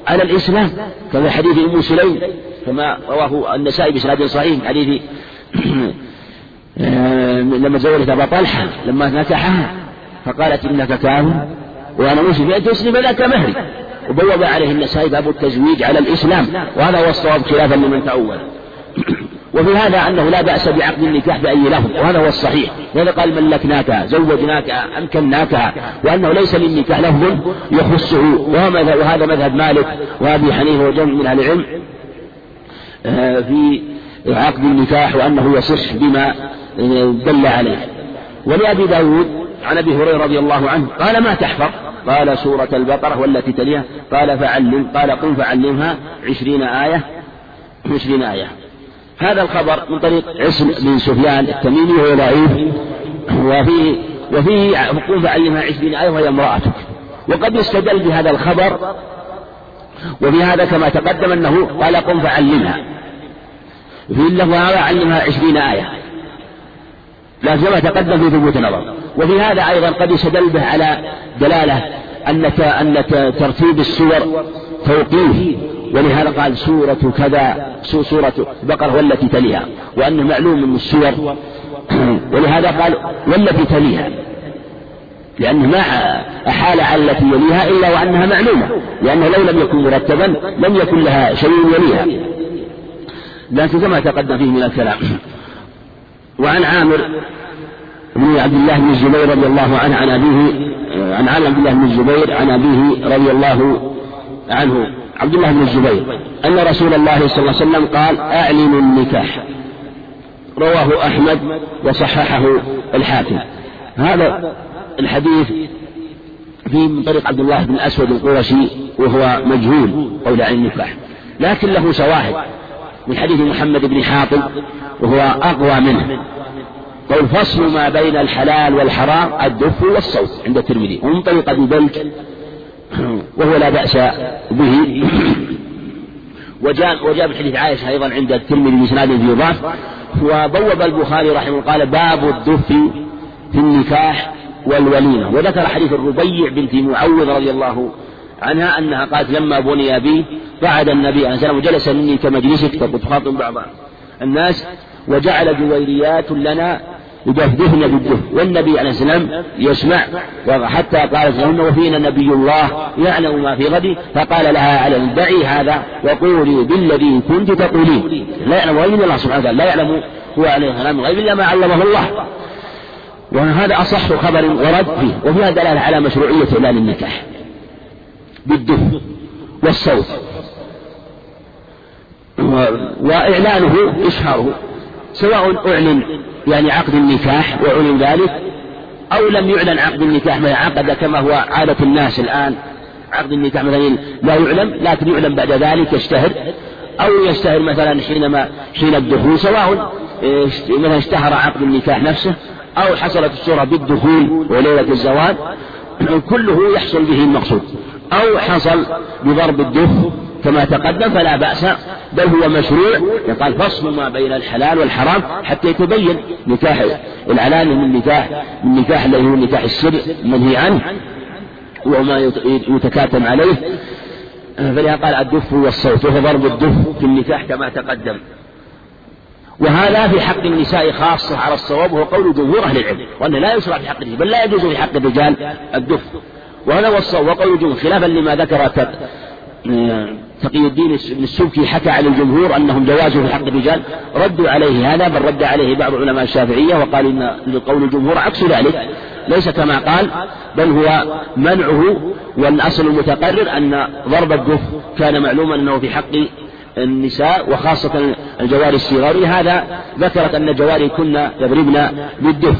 على الإسلام كما حديث أم سليم كما رواه النسائي بسناد صحيح حديث لما تزوجت أبا طلحة لما نكحها فقالت إنك كافر وأنا مسلم أن تسلم لك مهري وبوب عليه النسائي باب التزويج على الإسلام وهذا هو الصواب خلافا لمن تأول. وفي هذا أنه لا بأس بعقد النكاح بأي لفظ وهذا هو الصحيح. لذا قال ملكناك زوجناك أمكناك وأنه ليس للنكاح لفظ يخصه وهذا مذهب مالك وأبي حنيفة وجمع من أهل العلم آه، في عقد النكاح وأنه يصح بما دل عليه. ولأبي داود عن أبي هريرة رضي الله عنه قال ما تحفظ؟ قال سورة البقرة والتي تليها قال فعلم قال قم فعلمها عشرين آية عشرين آية. هذا الخبر من طريق عصم بن سفيان التميمي وهو ضعيف وفيه وفيه قم فعلمها عشرين آية وهي امرأتك. وقد يستدل بهذا الخبر وفي هذا كما تقدم أنه قال قم فعلمها. في هذا علمها عشرين آية. لكن كما تقدم في ثبوت النظر. وفي هذا أيضا قد يستدل به على دلالة أن أن ترتيب السور توقيف. ولهذا قال سورة كذا سورة البقرة والتي تليها. وأنه معلوم من السور. ولهذا قال والتي تليها. لأنه ما أحال على التي يليها إلا وأنها معلومة. لأنه لو لم يكن مرتبا لم يكن لها شيء يليها. لكن كما تقدم فيه من الكلام. وعن عامر بن عبد الله بن الزبير رضي الله عنه عن أبيه عن عبد الله بن الزبير عن أبيه رضي الله عنه. عبد الله بن الزبير أن رسول الله صلى الله عليه وسلم قال أعلنوا النكاح. رواه أحمد وصححه الحاكم. هذا الحديث فيه من طريق عبد الله بن الأسود القرشي وهو مجهول قول عن النكاح. لكن له شواهد. من حديث محمد بن حاطب وهو أقوى منه. قول فصل ما بين الحلال والحرام الدف والصوت عند الترمذي. ومن طريق أبي بلك وهو لا بأس به. وجاء وجاء في حديث عائشة أيضا عند الترمذي بإسناد في ضعف وبوب البخاري رحمه الله قال باب الدف في النكاح والوليمة. وذكر حديث الربيع بنت معوذ رضي الله عنها أنها قالت لما بني بي قعد النبي عليه السلام وجلس مني كمجلسك تخاطب بعض الناس. وجعل جويريات لنا يدفدفن بالدف والنبي عليه السلام يسمع. حتى قالت لهن وفينا نبي الله يعلم ما في غد. فقال لها على دعي هذا وقولي بالذي كنت تقولين. لا يعلم غيب الله سبحانه وتعالى. لا يعلم هو عليه السلام الغيب إلا ما علمه الله. وهذا أصح خبر ورد فيه. وفيها دلالة على مشروعية إعلان النكاح. بالدف والصوت. وإعلانه إشهاره. سواء أعلن يعني عقد النكاح وعلن ذلك أو لم يعلن عقد النكاح ما عقد كما هو عادة الناس الآن. عقد النكاح مثلا لا يعلم لكن يعلم بعد ذلك يشتهر. أو يشتهر مثلا حينما حين الدخول سواء مثلا اشتهر عقد النكاح نفسه أو حصلت الصورة بالدخول وليلة الزواج كله يحصل به المقصود. أو حصل بضرب الدف كما تقدم فلا بأس بل هو مشروع. يقال فصل ما بين الحلال والحرام حتى يتبين نكاح العلان من نكاح من نكاح الذي هو نكاح السر المنهي عنه وما يتكاتم عليه. فلهذا قال الدف والصوت وهو ضرب الدف في النكاح كما تقدم. وهذا في حق النساء خاصة على الصواب وهو قول جمهور أهل العلم وأنه لا يشرع في حق الرجال بل لا يجوز في حق الرجال الدف وهذا الصواب وقول الجمهور خلافا لما ذكر تقي الدين بن السبكي حكى عن الجمهور أنهم جوازه في حق الرجال. ردوا عليه هذا بل رد عليه بعض علماء الشافعية وقال إن قول الجمهور عكس ذلك. ليس كما قال بل هو منعه والأصل المتقرر أن ضرب الدف كان معلوما أنه في حق النساء وخاصة الجواري الصغار. لهذا ذكرت أن الجواري كن يضربن بالدف.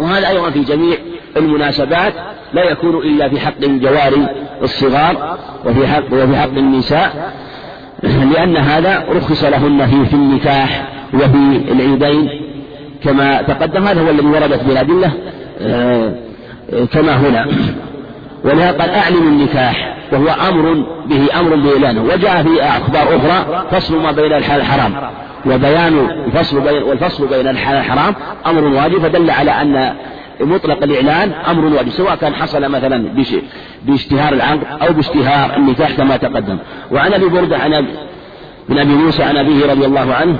وهذا أيضا في جميع المناسبات لا يكون إلا في حق الجواري الصغار وفي حق وفي حق النساء لأن هذا رخص لهن في في النكاح وفي العيدين. كما تقدم هذا هو الذي وردت بالأدلة آه، كما هنا. ولهذا قال أعلن النكاح وهو أمر به أمر بإعلانه. وجاء في أخبار أخرى فصل ما بين الحلال الحرام وبيان الفصل بين والفصل بين الحلال الحرام أمر واجب فدل على أن مطلق الإعلان أمر واجب سواء كان حصل مثلا باشتهار العقد أو باشتهار النكاح كما تقدم. وعن أبي بردة عن من أبي موسى عن أبيه رضي الله عنه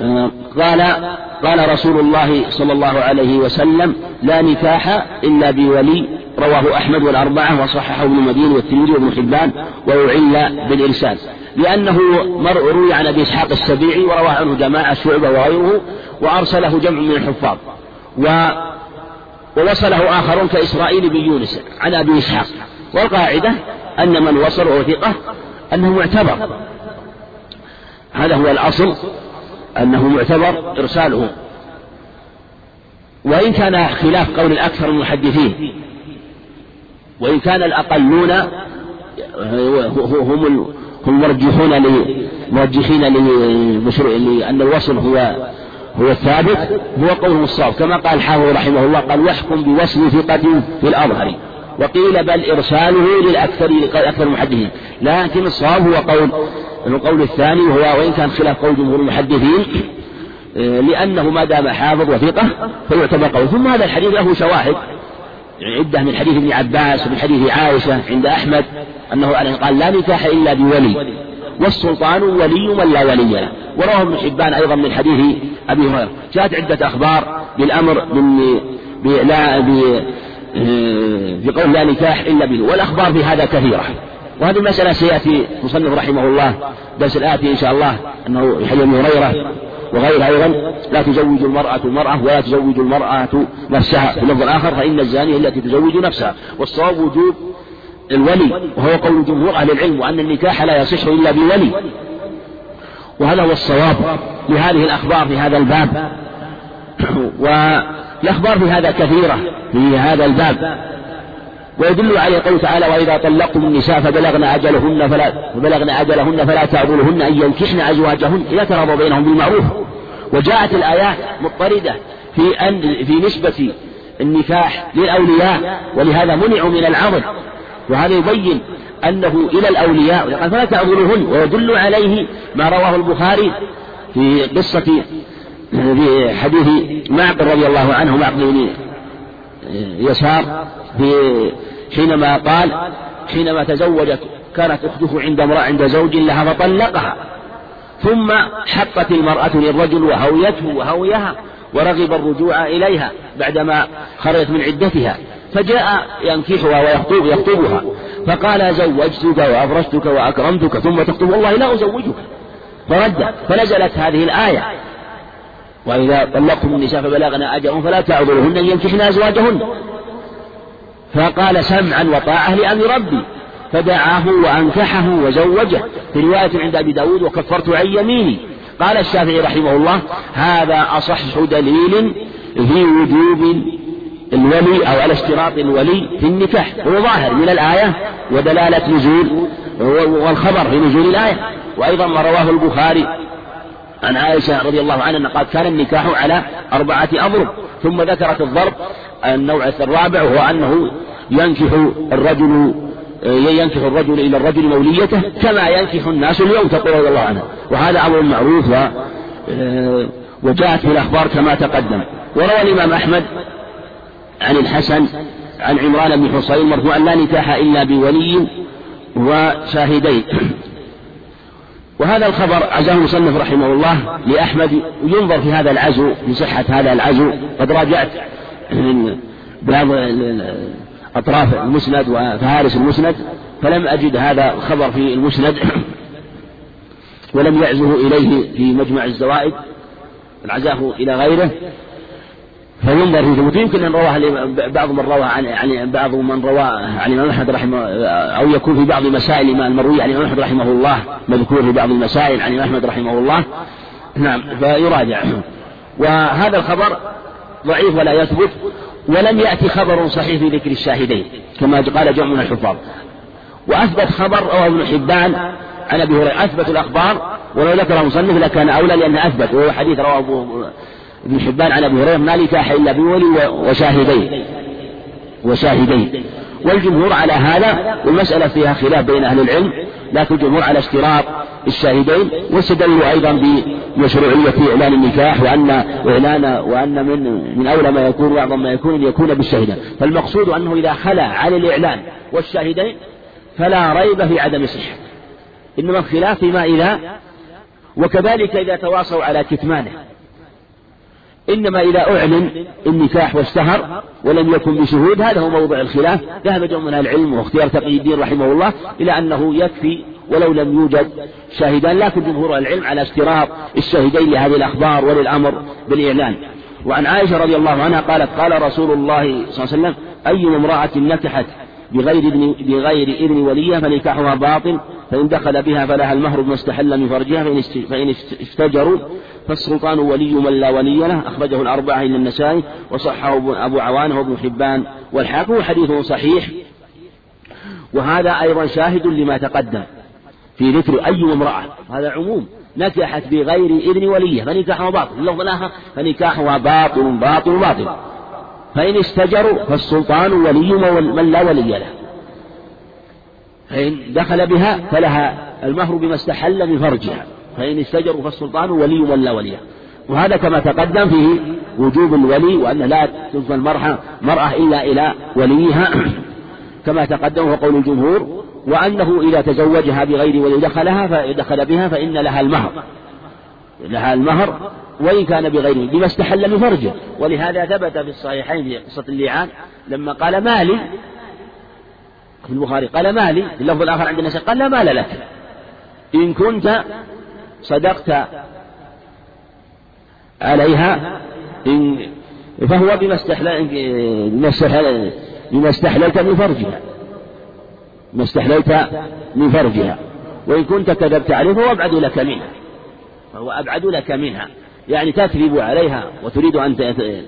آه، قال قال رسول الله صلى الله عليه وسلم لا نكاح إلا بولي رواه أحمد والأربعة وصححه ابن مدين والترمذي وابن حبان وأعل بالإرسال. لأنه مرء روي عن أبي إسحاق السبيعي وروى عنه جماعة شعبة وغيره وأرسله جمع من الحفاظ. و ووصله آخرون كإسرائيل بن يونس عن أبي إسحاق. والقاعدة أن من وصله ثقة أنه معتبر. هذا هو الأصل أنه معتبر إرساله. وإن كان خلاف قول الأكثر المحدثين وإن كان الأقلون هم هم مرجحون مرجحين لأن الوصل هو هو الثابت هو قوله الصواب. كما قال الحافظ رحمه الله قال واحكم بوصل ثقة في الأظهر وقيل بل إرساله للأكثر أكثر المحدثين لكن الصواب هو قول القول الثاني وهو وإن كان خلاف قول جمهور المحدثين آه، لأنه ما دام حافظ وثقة فيعتبر قول ثم هذا الحديث له شواهد. عدة من حديث ابن عباس ومن حديث عائشة عند أحمد أنه قال لا نكاح إلا بولي والسلطان ولي من لا ولي له. ورواه ابن حبان أيضا من حديث أبي هريرة. جاءت عدة أخبار بالأمر لا بقول لا نكاح إلا به والأخبار في هذا كثيرة. وهذه المسألة سيأتي مصنف رحمه الله درس الآتي إن شاء الله أنه أبي هريرة. وغيرها أيضا لا تزوج المرأة المرأة ولا تزوج المرأة نفسها. في اللفظ الآخر فإن الزانية التي تزوج نفسها. والصواب وجوب الولي وهو قول جمهور أهل العلم وأن النكاح لا يصح إلا بولي. وهذا هو الصواب لهذه الأخبار في هذا الباب. والأخبار في هذا كثيرة في هذا الباب. ويدل عليه قوله تعالى وإذا طلقتم النساء فبلغن أجلهن فلا فبلغن أجلهن فلا تعذرهن أن ينكحن أزواجهن إذا تراضوا بينهم بالمعروف. وجاءت الآيات مضطردة في أن في نسبة النكاح للأولياء ولهذا منعوا من العضل وهذا يبين أنه إلى الأولياء قال فلا تعذرهن ويدل عليه ما رواه البخاري في قصة في حديث معقل رضي الله عنه معقل بن يسار. حينما قال حينما تزوجت كانت أخته عند امرأة عند زوج لها فطلقها. ثم حقت المرأة للرجل وهويته وهويها ورغب الرجوع إليها بعدما خرجت من عدتها. فجاء ينكحها ويخطب يخطبها. فقال زوجتك وأفرشتك وأكرمتك ثم تخطب. والله لا أزوجك. فرد فنزلت هذه الآية. وإذا طلقتم النساء فبلغن أجرهم فلا تعذرهن أن ينكحن أزواجهن. فقال سمعا وطاعة لأمر ربي. فدعاه وأنكحه وزوجه. في رواية عند أبي داود وكفرت عن يميني قال الشافعي رحمه الله هذا أصح دليل في وجوب الولي أو على اشتراط الولي في النكاح. هو ظاهر من الآية ودلالة نزول والخبر في نزول الآية. وأيضا ما رواه البخاري عن عائشة رضي الله عنها قال كان النكاح على أربعة أضرب. ثم ذكرت الضرب. النوع الرابع وهو أنه ينكح الرجل ينكح الرجل إلى الرجل موليته كما ينكح الناس اليوم تقول رضي الله عنها. وهذا أمر معروف و وجاءت في الأخبار كما تقدم. وروى الإمام أحمد عن الحسن عن عمران بن حصين مرفوعا لا نكاح إلا بولي وشاهدين. وهذا الخبر عزاه المصنف رحمه الله لأحمد ينظر في هذا العزو في صحة هذا العزو قد راجعت بعض أطراف المسند وفهارس المسند فلم أجد هذا الخبر في المسند ولم يعزه إليه في مجمع الزوائد عزاه إلى غيره. فينظر في ثبوته يمكن أن رواه بعض من رواه عن يعني بعض من رواه عن الإمام أحمد رحمه أو يكون في بعض مسائل المروية عن الإمام أحمد رحمه الله مذكور في بعض المسائل عن الإمام أحمد رحمه الله. نعم فيراجع. وهذا الخبر ضعيف ولا يثبت ولم يأتي خبر صحيح في ذكر الشاهدين كما قال جمع من الحفاظ. وأثبت خبر رواه ابن حبان عن أبي هريرة أثبت الأخبار ولو ذكر مصنف لكان أولى لأنه أثبت وهو حديث رواه ابن حبان عن أبي هريرة ما نكاح إلا بولي وشاهدين. وشاهدين. والجمهور على هذا والمسألة فيها خلاف بين أهل العلم لكن الجمهور على اشتراط الشاهدين واستدلوا أيضا بمشروعية إعلان النكاح وأن إعلان وأن من من أولى ما يكون وأعظم ما يكون أن يكون بالشاهدين. فالمقصود أنه إذا خلا عن الإعلان والشاهدين فلا ريب في عدم صحة. إنما الخلاف فيما إذا وكذلك إذا تواصوا على كتمانه. إنما إذا أعلن النكاح واشتهر ولم يكن بشهود هذا هو موضع الخلاف. ذهب جمع من العلم واختيار تقي الدين رحمه الله إلى أنه يكفي ولو لم يوجد شاهدان. لكن جمهور العلم على اشتراط الشاهدين لهذه الأخبار وللأمر بالإعلان. وعن عائشة رضي الله عنها قالت قال رسول الله صلى الله عليه وسلم أي امرأة نكحت بغير إذن بغير إذن وليها فنكاحها باطل فإن دخل بها فلها المهر بما استحل من فرجها فإن استجروا فالسلطان ولي من لا ولي له أخرجه الأربعة إلى النسائي وصحه أبو عوانة وابن حبان. والحاكم حديث صحيح. وهذا أيضا شاهد لما تقدم في ذكر أي امرأة. هذا عموم. نكحت بغير إذن وليه فنكاحها باطل. اللفظ الآخر فنكاحها باطل باطل باطل. فإن استجروا فالسلطان ولي من لا ولي له. فإن دخل بها فلها المهر بما استحل من فرجها. فإن استجروا فالسلطان ولي من لا ولي وهذا كما تقدم فيه وجوب الولي وأن لا تنفى المرأة مرأة إلا إلى وليها. كما تقدم هو قول الجمهور وأنه إذا تزوجها بغير ولي دخلها فدخل بها فإن لها المهر. لها المهر وإن كان بغيره بما استحل من فرجه. ولهذا ثبت في الصحيحين في قصة اللعان لما قال مالي في البخاري قال مالي في اللفظ الآخر عند الناس قال لا مال لك. إن كنت صدقت عليها إن فهو بما استحلل بما استحلل بما استحللت من فرجها. ما استحللت من فرجها. وإن كنت كذبت عليه فهو أبعد لك منها. فهو أبعد لك منها. يعني تكذب عليها وتريد أن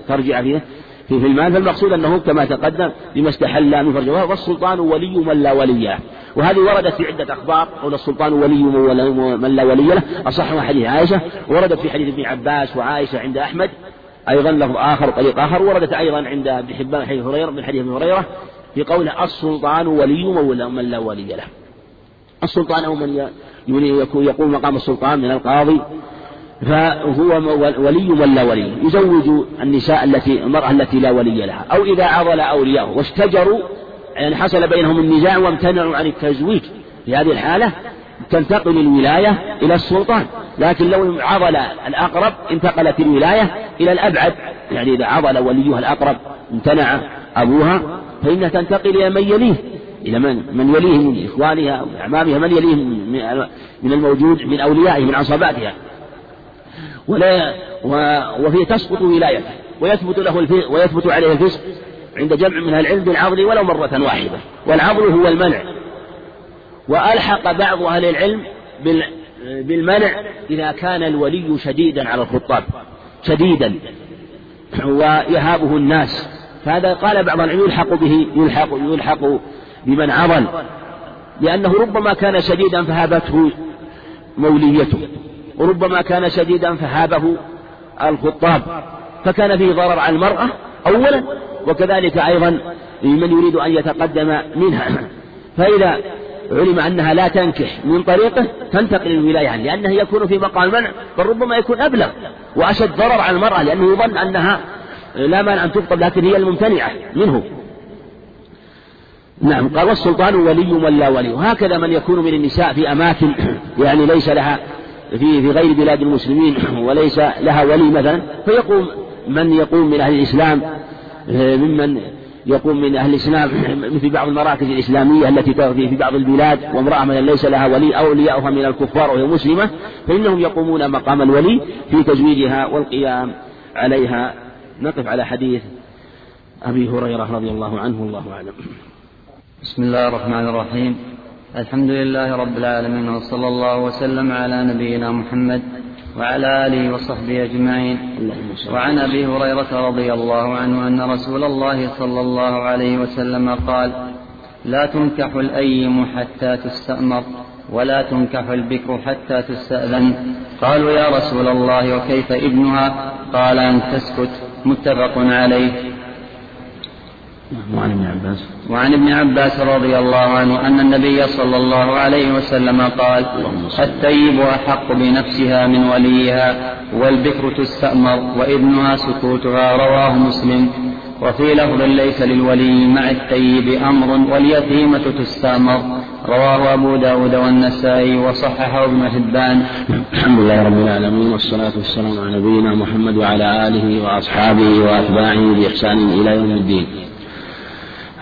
ترجع فيه في في المال. فالمقصود أنه كما تقدم بما استحل من فرجه والسلطان ولي من لا ولي له. وهذه وردت في عدة أخبار قول السلطان ولي من لا ولي له أصح حديث عائشة وردت في حديث ابن عباس وعائشة عند أحمد أيضا لفظ آخر طريق آخر وردت أيضا عند ابن حبان حديث هريرة من حديث ابن هريرة في قوله السلطان ولي من لا ولي له. السلطان أو من يقول مقام السلطان من القاضي فهو ولي من لا ولي؟ يزوج النساء التي المرأة التي لا ولي لها. أو إذا عضل أولياءه. واشتجروا يعني حصل بينهم النزاع وامتنعوا عن التزويج. في هذه الحالة تنتقل الولاية إلى السلطان. لكن لو عضل الأقرب انتقلت الولاية إلى الأبعد. يعني إذا عضل وليها الأقرب امتنع أبوها فإنها تنتقل إلى من يليه. إلى من؟ من يليه من إخوانها أو أعمامها من يليه من الموجود من أوليائه من عصباتها. ولا وفيه تسقط ولايته ويثبت له ويثبت عليه الفسق عند جمع من العلم بالعضل ولو مرة واحدة والعضل هو المنع. وألحق بعض أهل العلم بالمنع إذا كان الولي شديدا على الخطاب شديدا ويهابه الناس. فهذا قال بعض العلم يلحق به يلحق يلحق بمن عضل لأنه ربما كان شديدا فهابته موليته. وربما كان شديدا فهابه الخطاب. فكان فيه ضرر على المرأة أولا وكذلك أيضا لمن يريد أن يتقدم منها. فإذا علم أنها لا تنكح من طريقه تنتقل الولاية عنه لأنه يكون في مقام المنع بل ربما يكون أبلغ وأشد ضرر على المرأة لأنه يظن أنها لا مانع أن تخطب لكن هي الممتنعة منه. نعم قال والسلطان ولي ولا ولي. وهكذا من يكون من النساء في أماكن يعني ليس لها في في غير بلاد المسلمين وليس لها ولي مثلا فيقوم من يقوم من أهل الإسلام آه، ممن يقوم من أهل الإسلام مثل بعض المراكز الإسلامية التي في بعض البلاد وامرأة من ليس لها ولي أو أولياؤها من الكفار وهي مسلمة فإنهم يقومون مقام الولي في تزويجها والقيام عليها. نقف على حديث أبي هريرة رضي الله عنه والله أعلم. بسم الله الرحمن الرحيم. الحمد لله رب العالمين وصلى الله وسلم على نبينا محمد وعلى آله وصحبه أجمعين. وعن أبي هريرة رضي الله عنه أن رسول الله صلى الله عليه وسلم قال لا تنكح الأيم حتى تستأمر ولا تنكح البكر حتى تستأذن. قالوا يا رسول الله وكيف ابنها؟ قال أن تسكت. متفق عليه. وعن ابن عباس. وعن ابن عباس رضي الله عنه أن النبي صلى الله عليه وسلم قال الطيب أحق بنفسها من وليها والبكر تستأمر وابنها سكوتها رواه مسلم. وفي لفظ ليس للولي مع الطيب أمر واليتيمة تستأمر رواه أبو داود والنسائي وصححه ابن حبان. الحمد لله رب العالمين والصلاة والسلام على نبينا محمد وعلى آله وأصحابه وأتباعه بإحسان إلى يوم الدين.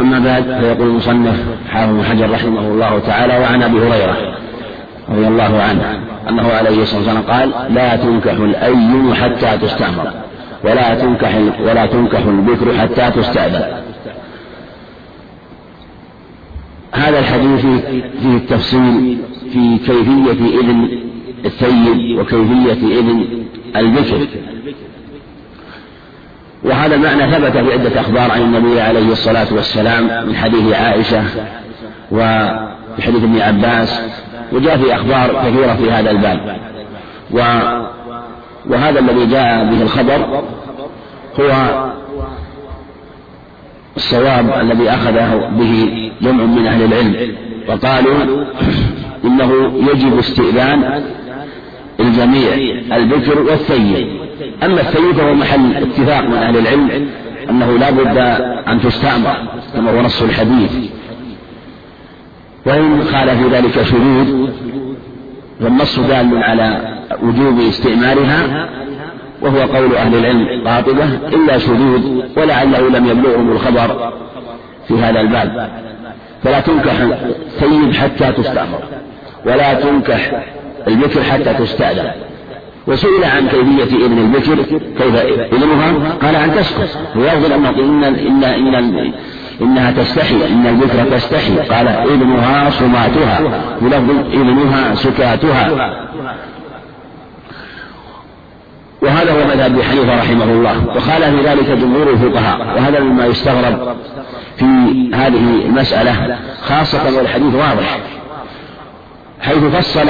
أما بعد فيقول المصنف حافظ بن حجر رحمه الله تعالى وعن أبي هريرة رضي الله عنه أنه عليه الصلاة والسلام قال لا تنكح الأيم حتى تستعمر ولا تنكح ولا تنكح البكر حتى تستأذن. هذا الحديث فيه التفصيل في كيفية إذن الثيب وكيفية إذن البكر. وهذا المعنى ثبت في عدة أخبار عن النبي عليه الصلاة والسلام من حديث عائشة وفي حديث ابن عباس وجاء في أخبار كثيرة في هذا الباب. و وهذا الذي جاء به الخبر هو الصواب الذي أخذه به جمع من أهل العلم. وقالوا إنه يجب استئذان الجميع البكر والثيب. أما الثيب فهو محل اتفاق من أهل العلم أنه لا بد أن تستأمر كما هو نص الحديث. وإن قال في ذلك شذوذ والنص دال على وجوب استئمارها وهو قول أهل العلم قاطبة إلا شذوذ ولعله لم يبلغهم الخبر في هذا الباب. فلا تنكح الثيب حتى تستأمر ولا تنكح البكر حتى تستأذن. وسئل عن كيفية إذن البكر كيف إذنها قال أن تسكت ويفضل أن إن إن إن إنها تستحي إن البكر تستحي. قال إذنها صماتها ولفظ إذنها سكاتها. وهذا هو مذهب أبي حنيفة رحمه الله. وقال في ذلك جمهور الفقهاء. وهذا مما يستغرب في هذه المسألة خاصة والحديث واضح. حيث فصل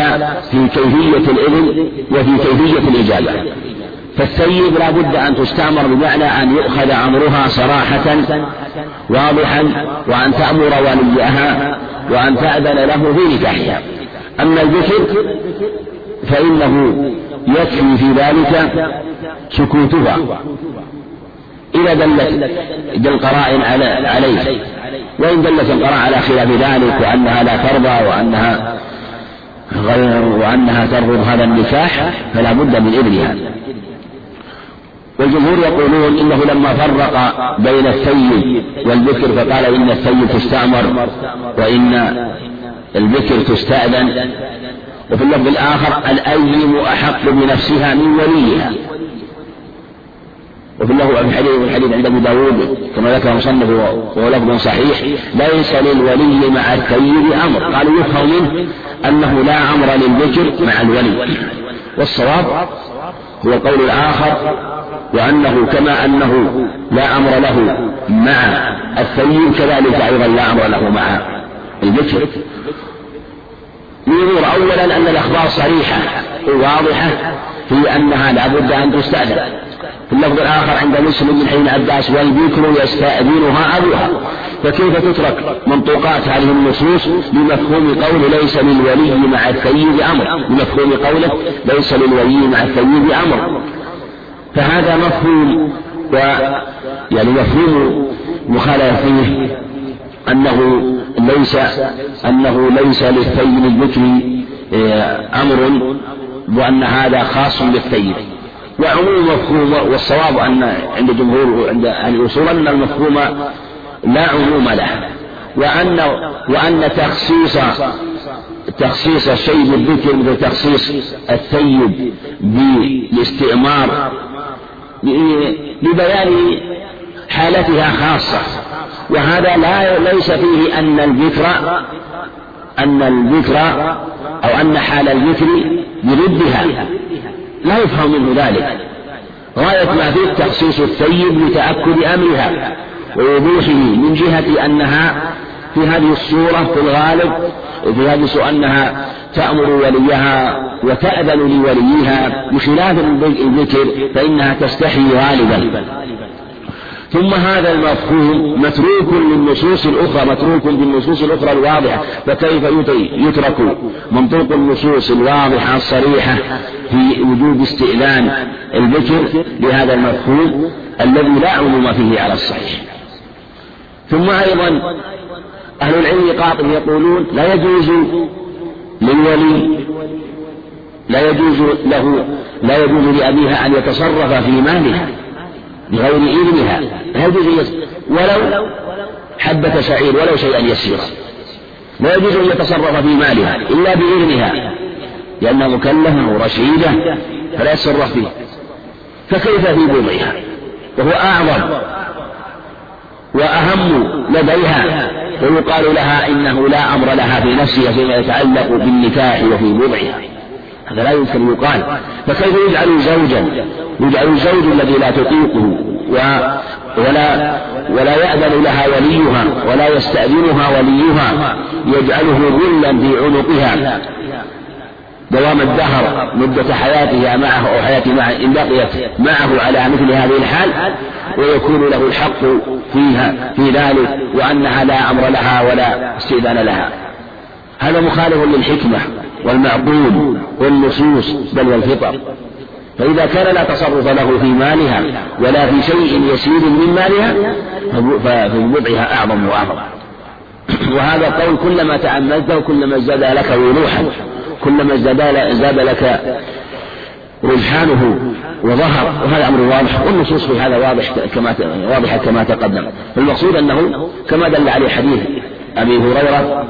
في كيفية الإذن وفي كيفية الإجابة فالثيب لا بد أن تستعمر بمعنى أن يؤخذ أمرها صراحة واضحا وأن تأمر وليها وأن تأذن له في نكاحها. أما الذكر فإنه يكفي في ذلك سكوتها. إذا دلت القرائن عليه. وإن دلت القرائن على خلاف ذلك وأنها لا ترضى وأنها غير وأنها ترفض هذا النكاح فلا بد من إذنها والجمهور يقولون إنه لما فرق بين الثيب والبكر فقال إن الثيب تستأمر وإن البكر تستأذن. وفي اللفظ الآخر الأيم أحق بنفسها من وليها. وفي اللفظ في الحديث الحديث عند ابي داود كما ذكر المصنف وهو لفظ صحيح ليس للولي مع الثيب أمر. قالوا يفهم منه أنه لا أمر للذكر مع الولي. والصواب هو القول الآخر وأنه كما أنه لا أمر له مع الثيب كذلك أيضا لا أمر له مع الذكر لأمور أولا أن الأخبار صريحة واضحة في أنها لا بد أن تستأذن. في اللفظ الآخر عند مسلم من حين عباس والبكر يستأذنها أبوها؟ فكيف تترك منطوقات هذه النصوص بمفهوم قول ليس للولي مع الثيب أمر؟ بمفهوم قوله ليس للولي مع الثيب أمر. فهذا مفهوم و يعني مفهوم مخالفة فيه أنه ليس أنه ليس للثيب البكري آه، أمر وأن هذا خاص بالثيب وعموم مفهوم والصواب أن عند جمهور عند أهل الأصول أن المفهوم لا عموم له وأن وأن تخصيص تخصيص الشيء بالذكر مثل تخصيص الثيب بالاستئمار لبيان حالتها خاصة. وهذا لا ليس فيه أن الذكر أن الذكر أو أن حال الذكر بضدها لا يفهم منه ذلك. غاية ما فيه تخصيص الثيب لتأكد أمرها ووضوحه من جهة أنها في هذه الصورة في الغالب في هذه أنها تأمر وليها وتأذن لوليها بخلاف الذكر فإنها تستحي غالبا. ثم هذا المفهوم متروك للنصوص الأخرى متروك بالنصوص الأخرى الواضحة فكيف يترك منطوق النصوص الواضحة الصريحة في وجوب استئذان البكر لهذا المفهوم الذي لا عموم فيه على الصحيح؟ ثم أيضا أهل العلم قاطب يقولون لا يجوز للولي لا يجوز له لا يجوز لأبيها أن يتصرف في مالها بغير إذنها لا يجوز ولو حبة شعير ولو شيئا يسيرا. لا يجوز أن يتصرف في مالها إلا بإذنها لأنها مكلفة ورشيدة فلا يتصرف فيه. فكيف في بوضعها؟ وهو أعظم وأهم لديها. ويقال لها إنه لا أمر لها في نفسها فيما يتعلق بالنكاح وفي بضعها. هذا لا يمكن يقال. فكيف يجعل زوجا؟ يجعل الزوج الذي لا تطيقه و ولا ولا يأذن لها وليها ولا يستأذنها وليها يجعله ذلا في عنقها دوام الدهر مدة حياتها معه أو حياته معه إن بقيت معه على مثل هذه الحال ويكون له الحق فيها في ذلك وأنها لا أمر لها ولا استئذان لها. هذا مخالف للحكمة. والمعقول والنصوص بل والفطر. فإذا كان لا تصرف له في مالها ولا في شيء يسير من مالها ففي وضعها أعظم وأعظم وهذا القول كلما تأملته كلما ازداد لك وضوحا كلما ازداد لك رجحانه وظهر. وهذا أمر واضح والنصوص في هذا واضح كما واضحة كما تقدم. المقصود أنه كما دل عليه حديث أبي هريرة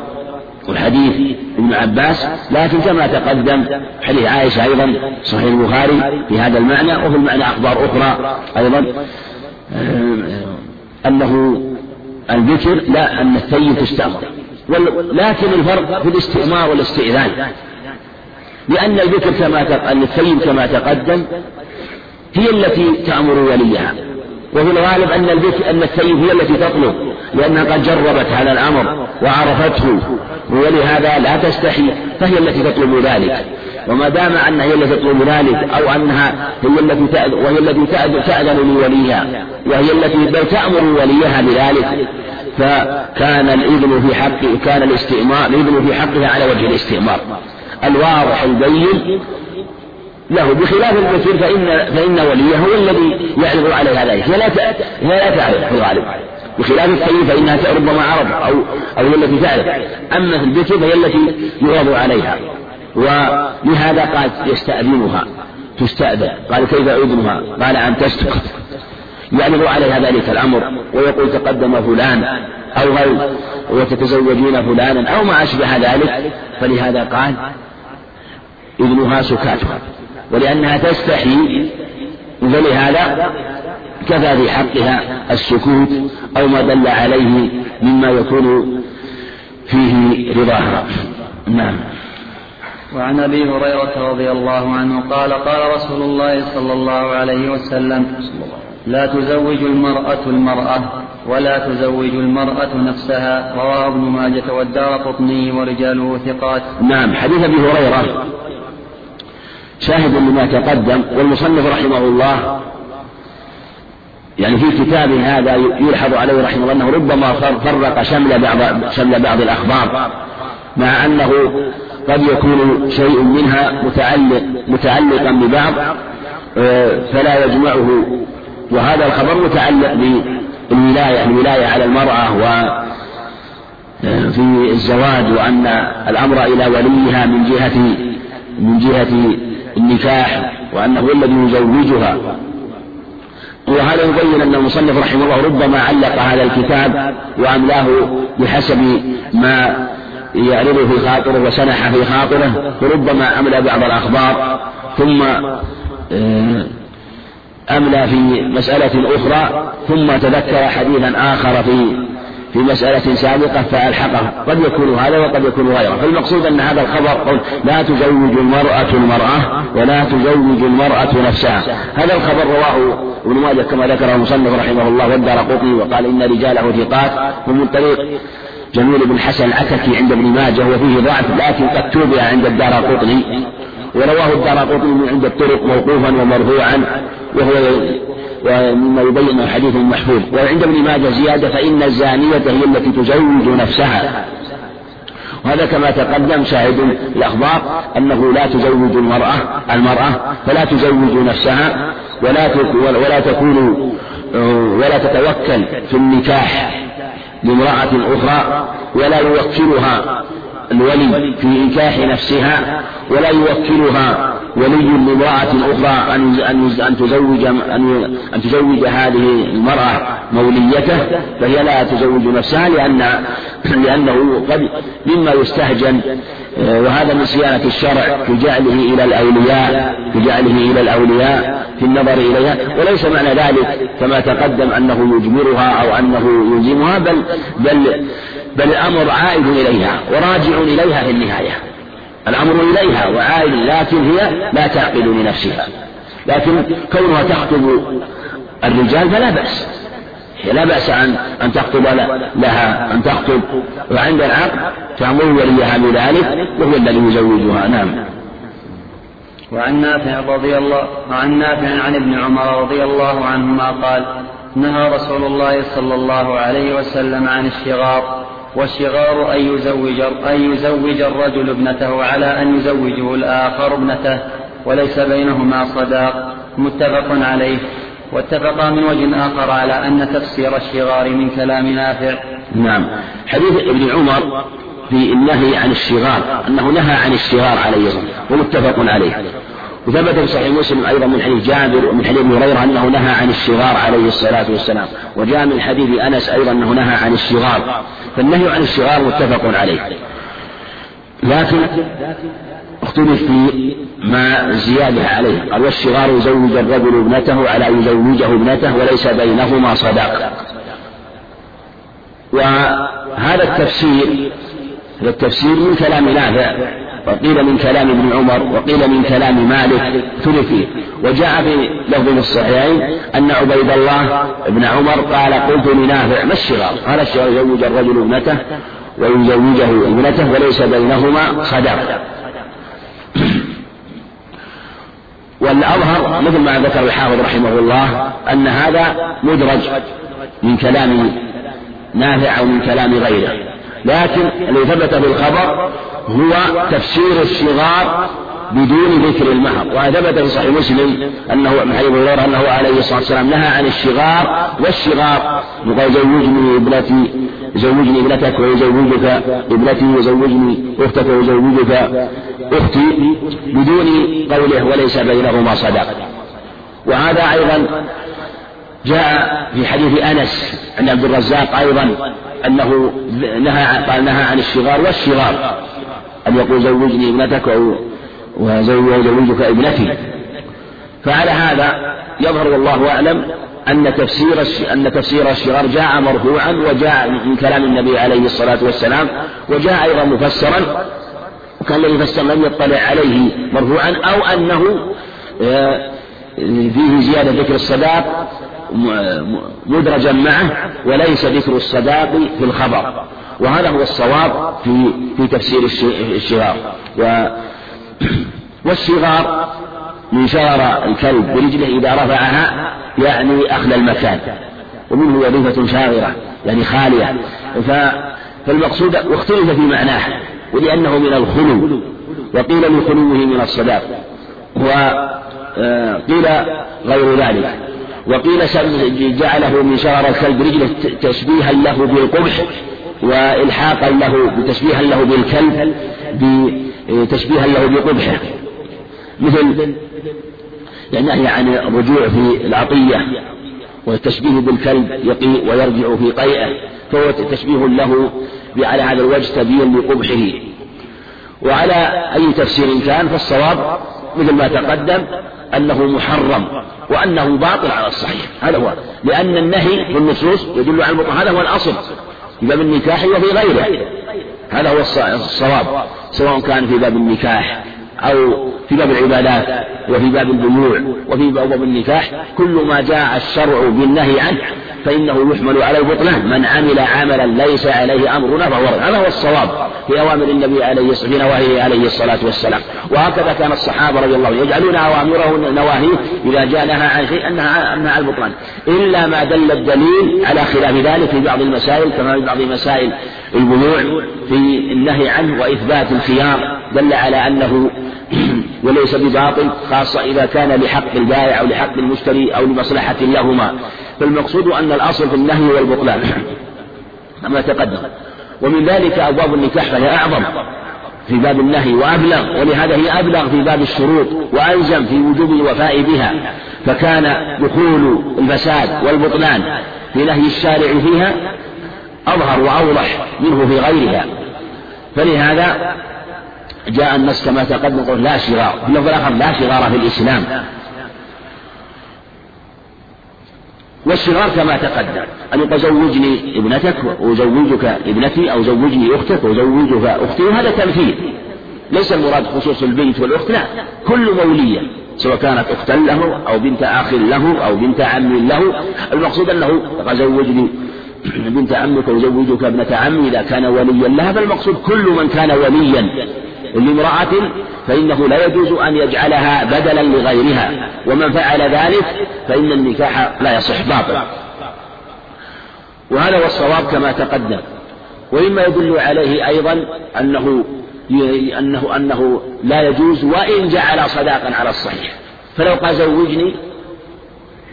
والحديث ابن عباس لكن كما تقدم. حديث عائشة أيضا صحيح البخاري في هذا المعنى وفي المعنى أخبار أخرى أيضا. أنه الذكر لا أن الثيب تستأمر. لكن الفرق في الاستئمار والاستئذان. لأن الذكر كما أن الثيب كما تقدم هي التي تأمر وليها. وفي الغالب أن البيت أن الثيب هي التي تطلب لأنها قد جربت هذا الأمر وعرفته ولهذا لا تستحي فهي التي تطلب ذلك. وما دام أنها هي التي تطلب ذلك أو أنها هي التي وهي التي تأذن لوليها وهي التي بل تأمر وليها بذلك فكان الإذن في حق كان الاستئمار الإذن في حقها على وجه الاستئمار. الواضح البين له بخلاف البشير فإن فإن وليه هو الذي يعرض عليها ذلك. هي لا هي لا تعرف في الغالب. بخلاف الطيب فإنها ربما عرض أو أو هي التي تعرف أما في البشر فهي التي يعرض عليها. ولهذا قال يستأذنها. تستأذن. قال كيف أذنها؟ قال أن تسكت. يعرض عليها ذلك الأمر ويقول تقدم فلان أو هل وتتزوجين فلانا أو ما أشبه ذلك. فلهذا قال إذنها سكاتها. ولأنها تستحي فلهذا كفى في حقها السكوت أو ما دل عليه مما يكون فيه رضاها نعم. وعن أبي هريرة رضي الله عنه قال قال رسول الله صلى الله عليه وسلم لا تزوج المرأة المرأة ولا تزوج المرأة نفسها. رواه ابن ماجه والدار قطني ورجاله ثقات. نعم. حديث أبي هريرة شاهد لما تقدم والمصنف رحمه الله يعني في كتابه هذا يلحظ عليه رحمه الله أنه ربما فرق شمل بعض شمل بعض الأخبار مع أنه قد يكون شيء منها متعلق متعلقا ببعض آه، فلا يجمعه. وهذا الخبر متعلق بالولاية الولاية على المرأة و في الزواج وأن الأمر إلى وليها من جهة من جهة النكاح وأنه الذي يزوجها. وهذا يبين أن المصنف رحمه الله ربما علق هذا الكتاب وأملاه بحسب ما يعرض في خاطره وسنح في خاطره وربما أملى بعض الأخبار ثم آه، أملى في مسألة أخرى ثم تذكر حديثا آخر في في مسألة سابقة فألحقه قد يكون هذا وقد يكون غيره. فالمقصود أن هذا الخبر قول لا تزوج المرأة المرأة ولا تزوج المرأة نفسها. هذا الخبر رواه ابن ماجه كما ذكره المصنف رحمه الله والدار قطني وقال إن رجاله ثقات. ومن طريق جميل بن حسن العتكي عند ابن ماجه وفيه ضعف لكن قد توبع عند الدار قطني. ورواه الدار قطني عند الطرق موقوفا ومرفوعا وهو ومما يبين الحديث محفوظ وعند ابن ماجه زيادة فإن الزانية هي التي تزوج نفسها. وهذا كما تقدم شاهد الأخبار أنه لا تزوج المرأة المرأة فلا تزوج نفسها ولا ولا تكون ولا تتوكل في النكاح لامرأة أخرى ولا يوكلها الولي في إنكاح نفسها ولا يوكلها ولي لامرأة أخرى أن أن أن تزوج أن أن تزوج هذه المرأة موليته فهي لا تزوج نفسها لأن لأنه قد مما يستهجن آه، وهذا من صيانة الشرع في جعله إلى الأولياء في جعله إلى الأولياء في النظر إليها وليس معنى ذلك كما تقدم أنه يجبرها أو أنه يلزمها بل بل بل الأمر عائد إليها وراجع إليها في النهاية. الأمر إليها وعائد لكن هي لا تعقل لنفسها. لكن كونها تخطب الرجال فلا بأس. لا بأس أن أن تخطب لها أن تخطب. وعند العقد تأمر وليها بذلك وهو الذي يزوجها. نعم. وعن نافع رضي الله وعن نافع عن ابن عمر رضي الله عنهما قال نهى رسول الله صلى الله عليه وسلم عن الشغار والشغار أن يزوج أن يزوج الرجل ابنته على أن يزوجه الآخر ابنته وليس بينهما صداق. متفق عليه. واتفقا من وجه آخر على أن تفسير الشغار من كلام نافع. نعم. حديث ابن عمر في النهي عن الشغار أنه نهى عن الشغار عليه ومتفق عليه. وثبت في صحيح مسلم أيضا من حديث جابر ومن حديث هريرة أنه نهى عن الشغار عليه الصلاة والسلام وجاء من حديث أنس أيضا أنه نهى عن الشغار فالنهي عن الشغار متفق عليه. لكن اختلف في ما زيادة عليه قال والشغار يزوج الرجل ابنته على يزوجه ابنته وليس بينهما صداق. وهذا التفسير هذا التفسير من كلام نافع وقيل من كلام ابن عمر وقيل من كلام مالك فيه وجاء في لفظ الصحيحين أن عبيد الله بن عمر قال قلت لنافع ما الشغار قال الشغار يزوج الرجل ابنته ويزوجه ابنته وليس بينهما صداق والأظهر مثل ما ذكر الحافظ رحمه الله أن هذا مدرج من كلام نافع أو من كلام غيره. لكن الذي ثبت في الخبر هو تفسير الصغار بدون ذكر المهر. وثبت في صحيح مسلم انه من حديث هريرة أنه عليه الصلاة والسلام نهى عن الشغار والشغار يقال زوجني ابنتي زوجني ابنتك ويزوجك ابنتي وزوجني أختك ويزوجك أختي بدون قوله وليس بينهما صداق وهذا أيضا جاء في حديث أنس عند عبد الرزاق أيضا أنه نهى قال نهى عن الشغار والشغار أن يقول زوجني ابنتك وزوجك ابنتي. فعلى هذا يظهر والله أعلم أن تفسير أن تفسير الشغار جاء مرفوعا وجاء من كلام النبي عليه الصلاة والسلام وجاء أيضا مفسرا. وكان الذي فسر لم يطلع عليه مرفوعا أو أنه آه، فيه زيادة ذكر الصداق مدرجا معه وليس ذكر الصداق في الخبر. وهذا هو الصواب في في تفسير الشغار. و والشغار من شغر الكلب برجله إذا رفعها يعني أخذ المكان. ومنه وظيفة شاغرة يعني خالية. فالمقصود واختلف في معناه ولأنه من الخلو. وقيل لخلوه من الصداق. وقيل غير ذلك. وقيل جعله من شرر الكلب رجله تشبيها له بالقبح. وإلحاقا له بتشبيها له بالكلب بتشبيها له بقبحه. مثل النهي عن الرجوع في العطية والتشبيه بالكلب يقيء ويرجع في قيئه فهو تشبيه له على هذا الوجه تبين لقبحه. وعلى أي تفسير كان فالصواب مثل ما تقدم أنه محرم وأنه باطل على الصحيح. هذا هو لأن النهي في النصوص يدل على هذا هو الأصل. في باب النكاح وفي غيره. هذا هو الصواب سواء كان في باب النكاح أو في باب العبادات وفي باب البيوع وفي باب النكاح. كل ما جاء الشرع بالنهي عنه فإنه يحمل على البطلان. من عمل عملا ليس عليه أمرنا فهو هذا هو الصواب في أوامر النبي عليه في نواهيه عليه الصلاة والسلام. وهكذا كان الصحابة رضي الله عنهم يجعلون أوامره نواهيه إذا جاء نهى عن شيء أنها أنها البطلان. إلا ما دل الدليل على خلاف ذلك في بعض المسائل كما في بعض مسائل البيوع في النهي عنه وإثبات الخيار دل على أنه وليس بباطل خاصة إذا كان لحق البائع أو لحق المشتري أو لمصلحة لهما. فالمقصود أن الأصل في النهي والبطلان. كما تقدم. ومن ذلك أبواب النكاح فهي أعظم. في باب النهي وأبلغ ولهذا هي أبلغ في باب الشروط وألزم في وجوب الوفاء بها. فكان دخول الفساد والبطلان في نهي الشارع فيها أظهر وأوضح منه في غيرها. فلهذا جاء النص كما تقدم لا شغار في اللفظ الآخر لا شغار في الإسلام. والشغار كما تقدم أن يقول زوجني ابنتك وأزوجك ابنتي أو زوجني أختك وأزوجك أختي وهذا تمثيل. ليس المراد خصوص البنت والأخت لا. كل مولية سواء كانت أختا له أو بنت أخ له أو بنت عم له. المقصود أنه زوجني بنت عمك وزوجك ابنة عمي إذا كان وليا لها فالمقصود كل من كان وليا. لامرأة فإنه لا يجوز أن يجعلها بدلا لغيرها ومن فعل ذلك فإن النكاح لا يصح باطل وهذا هو الصواب كما تقدم. ومما يدل عليه أيضا أنه أنه أنه لا يجوز وإن جعل صداقا على الصحيح. فلو قال زوجني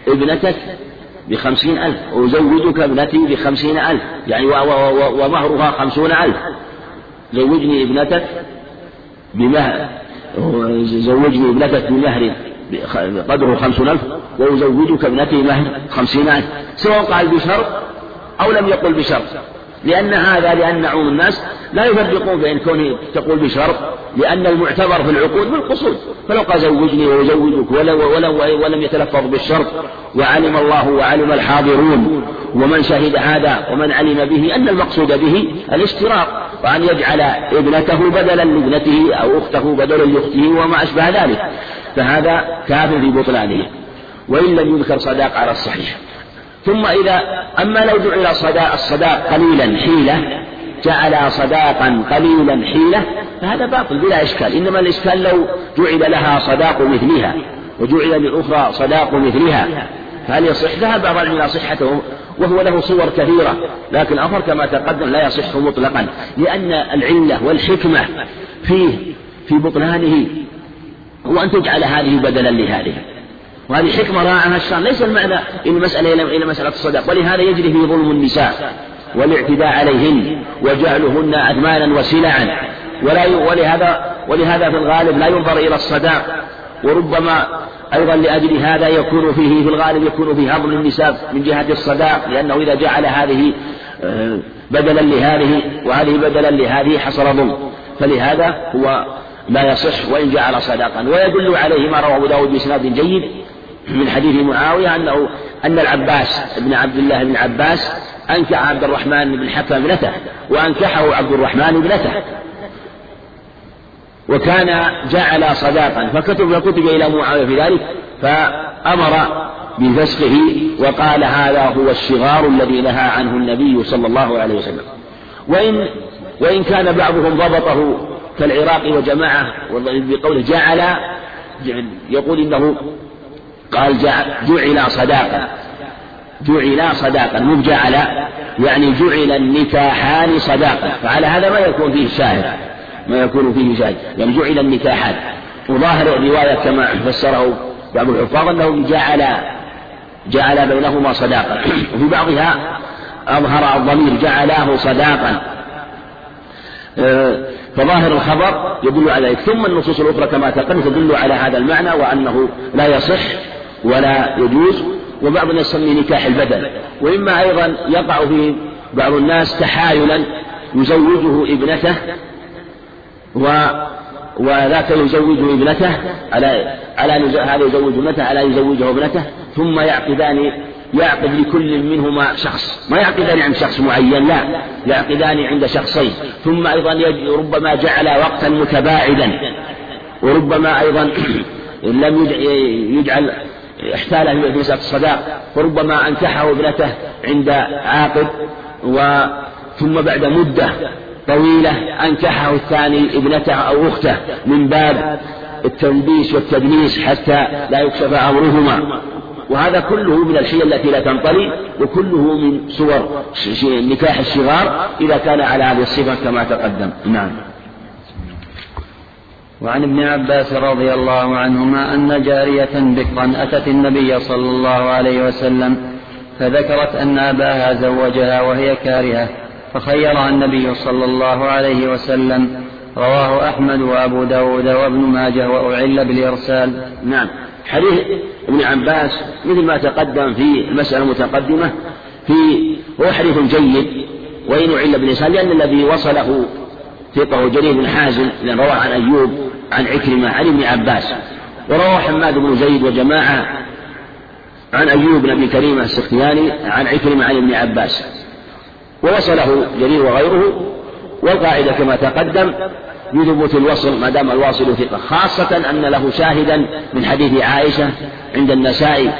ابنتك بخمسين ألف أزوجك ابنتي بخمسين ألف يعني ومهرها خمسون ألف زوجني ابنتك بمهر. زوجني ابنتك بمهر قدره خمسون ألف وأزوجك ابنتي مهر خمسين ألف. سواء قال بشرط أو لم يقل بشرط لأن هذا لأن عموم الناس لا يفرقون بين كونه تقول بشرط لأن المعتبر في العقود بالقصود فلو قال زوجني وزوجك ولو ولو ولم يتلفظ بالشرط وعلم الله وعلم الحاضرون ومن شهد هذا ومن علم به أن المقصود به الاشتراط وأن يجعل ابنته بدلا لابنته أو أخته بدلا لأخته وما أشبه ذلك. فهذا كاف في بطلانه. وإن لم يذكر صداق على الصحيح. ثم إذا أما لو جعل صداق الصداق قليلا حيلة جعل صداقا قليلا حيلة فهذا باطل بلا إشكال. إنما الإشكال لو جعل لها صداق مثلها وجعل للأخرى صداق مثلها فهل يصح؟ ذهب بعض العلماء صحته وهو له صور كثيرة. لكن الأمر كما تقدم لا يصح مطلقا لأن العلة والحكمة فيه في بطلانه هو أن تجعل هذه بدلا لهذه. وهذه حكمة راعاها الشرع ليس المعنى إن المسألة إلى مسألة الصدق. ولهذا يجري في ظلم النساء والاعتداء عليهن وجعلهن أثمانا وسلعا. ولا ولهذا ولهذا في الغالب لا ينظر إلى الصداق. وربما أيضا لأجل هذا يكون فيه في الغالب يكون فيه هضم النساء من جهة الصداق لأنه إذا جعل هذه آه، بدلا لهذه وهذه بدلا لهذه حصل ظلم. فلهذا هو لا يصح وإن جعل صداقا. ويدل عليه ما روى أبو داود بإسناد جيد من حديث معاوية أنه أن العباس بن عبد الله بن عباس أنكح عبد الرحمن بن حكم ابنته وأنكحه عبد الرحمن ابنته. وكان جعل صداقا. فكتب فكتب إلى معاوية في ذلك فأمر بفسخه وقال هذا هو الشغار الذي نهى عنه النبي صلى الله عليه وسلم. وإن وإن كان بعضهم ضبطه كالعراق وجماعة بقوله جعل يقول إنه قال جعل صداقا. جعل صداقا مو جعل يعني جعل النكاحان صداقا. فعلى هذا ما يكون فيه شاهد. ما يكون فيه شاهد يعني جعل النكاحان وظاهر الرواية كما فسره بعض الحفاظ أنه جعل جعل بينهما صداقة وفي بعضها أظهر الضمير جعلاه صداقا. آه، فظاهر الخبر يدل على ذلك. ثم النصوص الأخرى كما تقدم تدل على هذا المعنى وأنه لا يصح ولا يجوز وبعض الناس يسمي نكاح البدل وإما أيضا يقع فيه بعض الناس تحايلا يزوجه ابنته و وذاك يزوجه ابنته على على هذا يزوج ابنته على يزوجه ابنته ثم يعقدان يعقد لكل منهما شخص. ما يعقدان عند شخص معين لا. يعقدان عند شخصين. ثم أيضا ربما جعل وقتا متباعدا. وربما أيضا لم يجعل احتال في مسألة الصداق. فربما أنكحه ابنته عند عاقد و ثم بعد مدة طويلة أنكحه الثاني ابنته أو أخته من باب التلبيس والتدنيس حتى لا يكشف أمرهما. وهذا كله من الحيل التي لا تنطلي وكله من صور نكاح الصغار إذا كان على هذه الصفة كما تقدم. نعم. وعن ابن عباس رضي الله عنهما أن جارية بكرا أتت النبي صلى الله عليه وسلم فذكرت أن أباها زوجها وهي كارهة. فخيرها النبي صلى الله عليه وسلم. رواه أحمد وأبو داود وابن ماجه وأعل بالإرسال. نعم. حديث ابن عباس مثل ما تقدم في المسألة المتقدمة في هو حديث جيد وإن أعل بالإرسال لأن الذي وصله ثقة جرير بن حازم لأن رواه عن أيوب عن عكرمة عن ابن عباس. ورواه حماد بن زيد وجماعة عن أيوب بن أبي كريمة السختياني عن عكرمة عن ابن عباس. ووصله جرير وغيره والقاعدة كما تقدم يثبت الوصل ما دام الواصل ثقة خاصة أن له شاهدا من حديث عائشة عند النسائي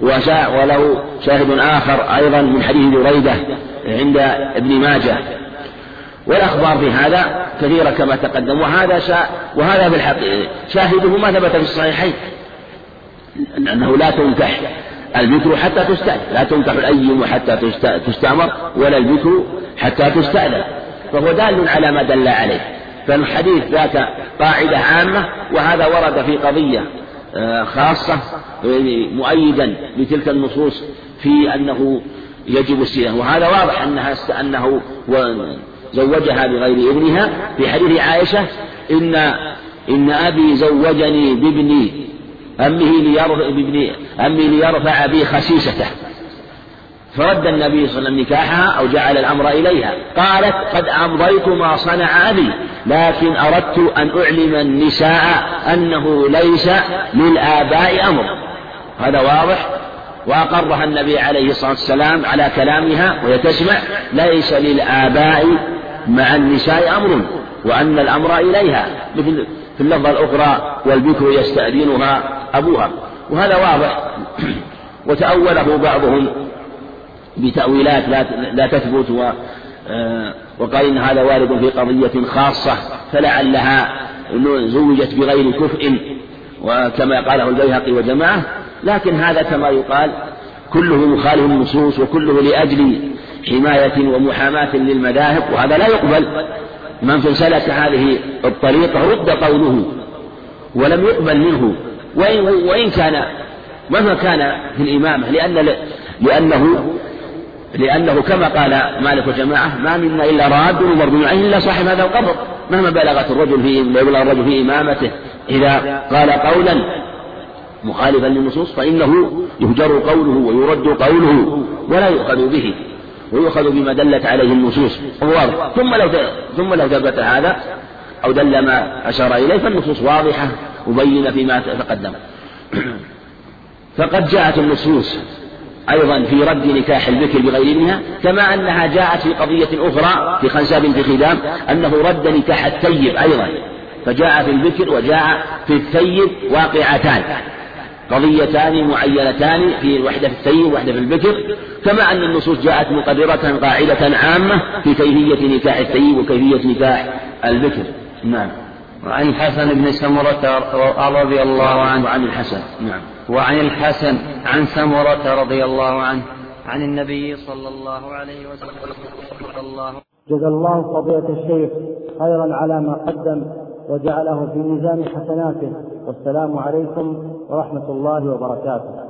وله شاهد آخر أيضا من حديث بريدة عند ابن ماجه. والأخبار في هذا كثيرة كما تقدم وهذا شا وهذا في الحقيقة شاهده ما ثبت في الصحيحين أنه لا تنكح. البكر حتى تستأذن. لا تنكح الأيم حتى تستأمر ولا البكر حتى تستأذن. فهو دال على ما دل عليه. فالحديث ذاك قاعدة عامة وهذا ورد في قضية آه، خاصة مؤيدا لتلك النصوص في أنه يجب السيرة. وهذا واضح أنها أنه زوجها بغير ابنها في حديث عائشة إن إن أبي زوجني بابني أمه ليرفع ليرفع بي خسيسته فرد النبي صلى الله عليه وسلم نكاحها أو جعل الأمر إليها. قالت قد أمضيت ما صنع أبي لكن أردت أن أعلم النساء أنه ليس للآباء أمر. هذا واضح؟ وأقرها النبي عليه الصلاة والسلام على كلامها وهي تسمع ليس للآباء مع النساء أمر وأن الأمر إليها. مثل في اللفظة الأخرى والبكر يستأذنها أبوها. وهذا واضح. وتأوله بعضهم بتأويلات لا لا تثبت آه، وقال إن هذا وارد في قضية خاصة فلعلها زوجت بغير كفء. وكما قاله البيهقي وجماعة لكن هذا كما يقال كله مخالف النصوص وكله لأجل حماية ومحاماة للمذاهب وهذا لا يقبل. من سلك هذه الطريقة رد قوله ولم يقبل منه. وإن, وإن كان مهما كان في الإمامة لأن لأنه لأنه كما قال مالك وجماعة ما منا إلا راد ومرد عليه إلا صاحب هذا القبر. مهما بلغت الرجل في الرجل في إمامته إذا قال قولا مخالفا للنصوص فإنه يهجر قوله ويرد قوله ولا يؤخذ به. ويؤخذ بما دلت عليه النصوص واضح. ثم لو ثم لو ثبت هذا أو دل ما أشار إليه فالنصوص واضحة مبينة فيما تقدم. فقد جاءت النصوص أيضا في رد نكاح البكر بغير ابنها كما أنها جاءت في قضية أخرى في خنساء بنت خدام أنه رد نكاح الثيب أيضا فجاء في البكر وجاء في الثيب واقعتان. قضيتان معينتان في وحدة في الثيب وحدة في البكر كما أن النصوص جاءت مقررة قاعدة عامة في كيفية نكاح الثيب وكيفية نكاح البكر. نعم. وعن الحسن بن سمرة رضي الله عنه. وعن الحسن نعم. وعن الحسن عن سمرة رضي الله عنه. عن النبي صلى الله عليه وسلم. الله جزا الله فضيلة الشيخ خيرا على ما قدم وجعله في ميزان حسناته. والسلام عليكم ورحمة الله وبركاته.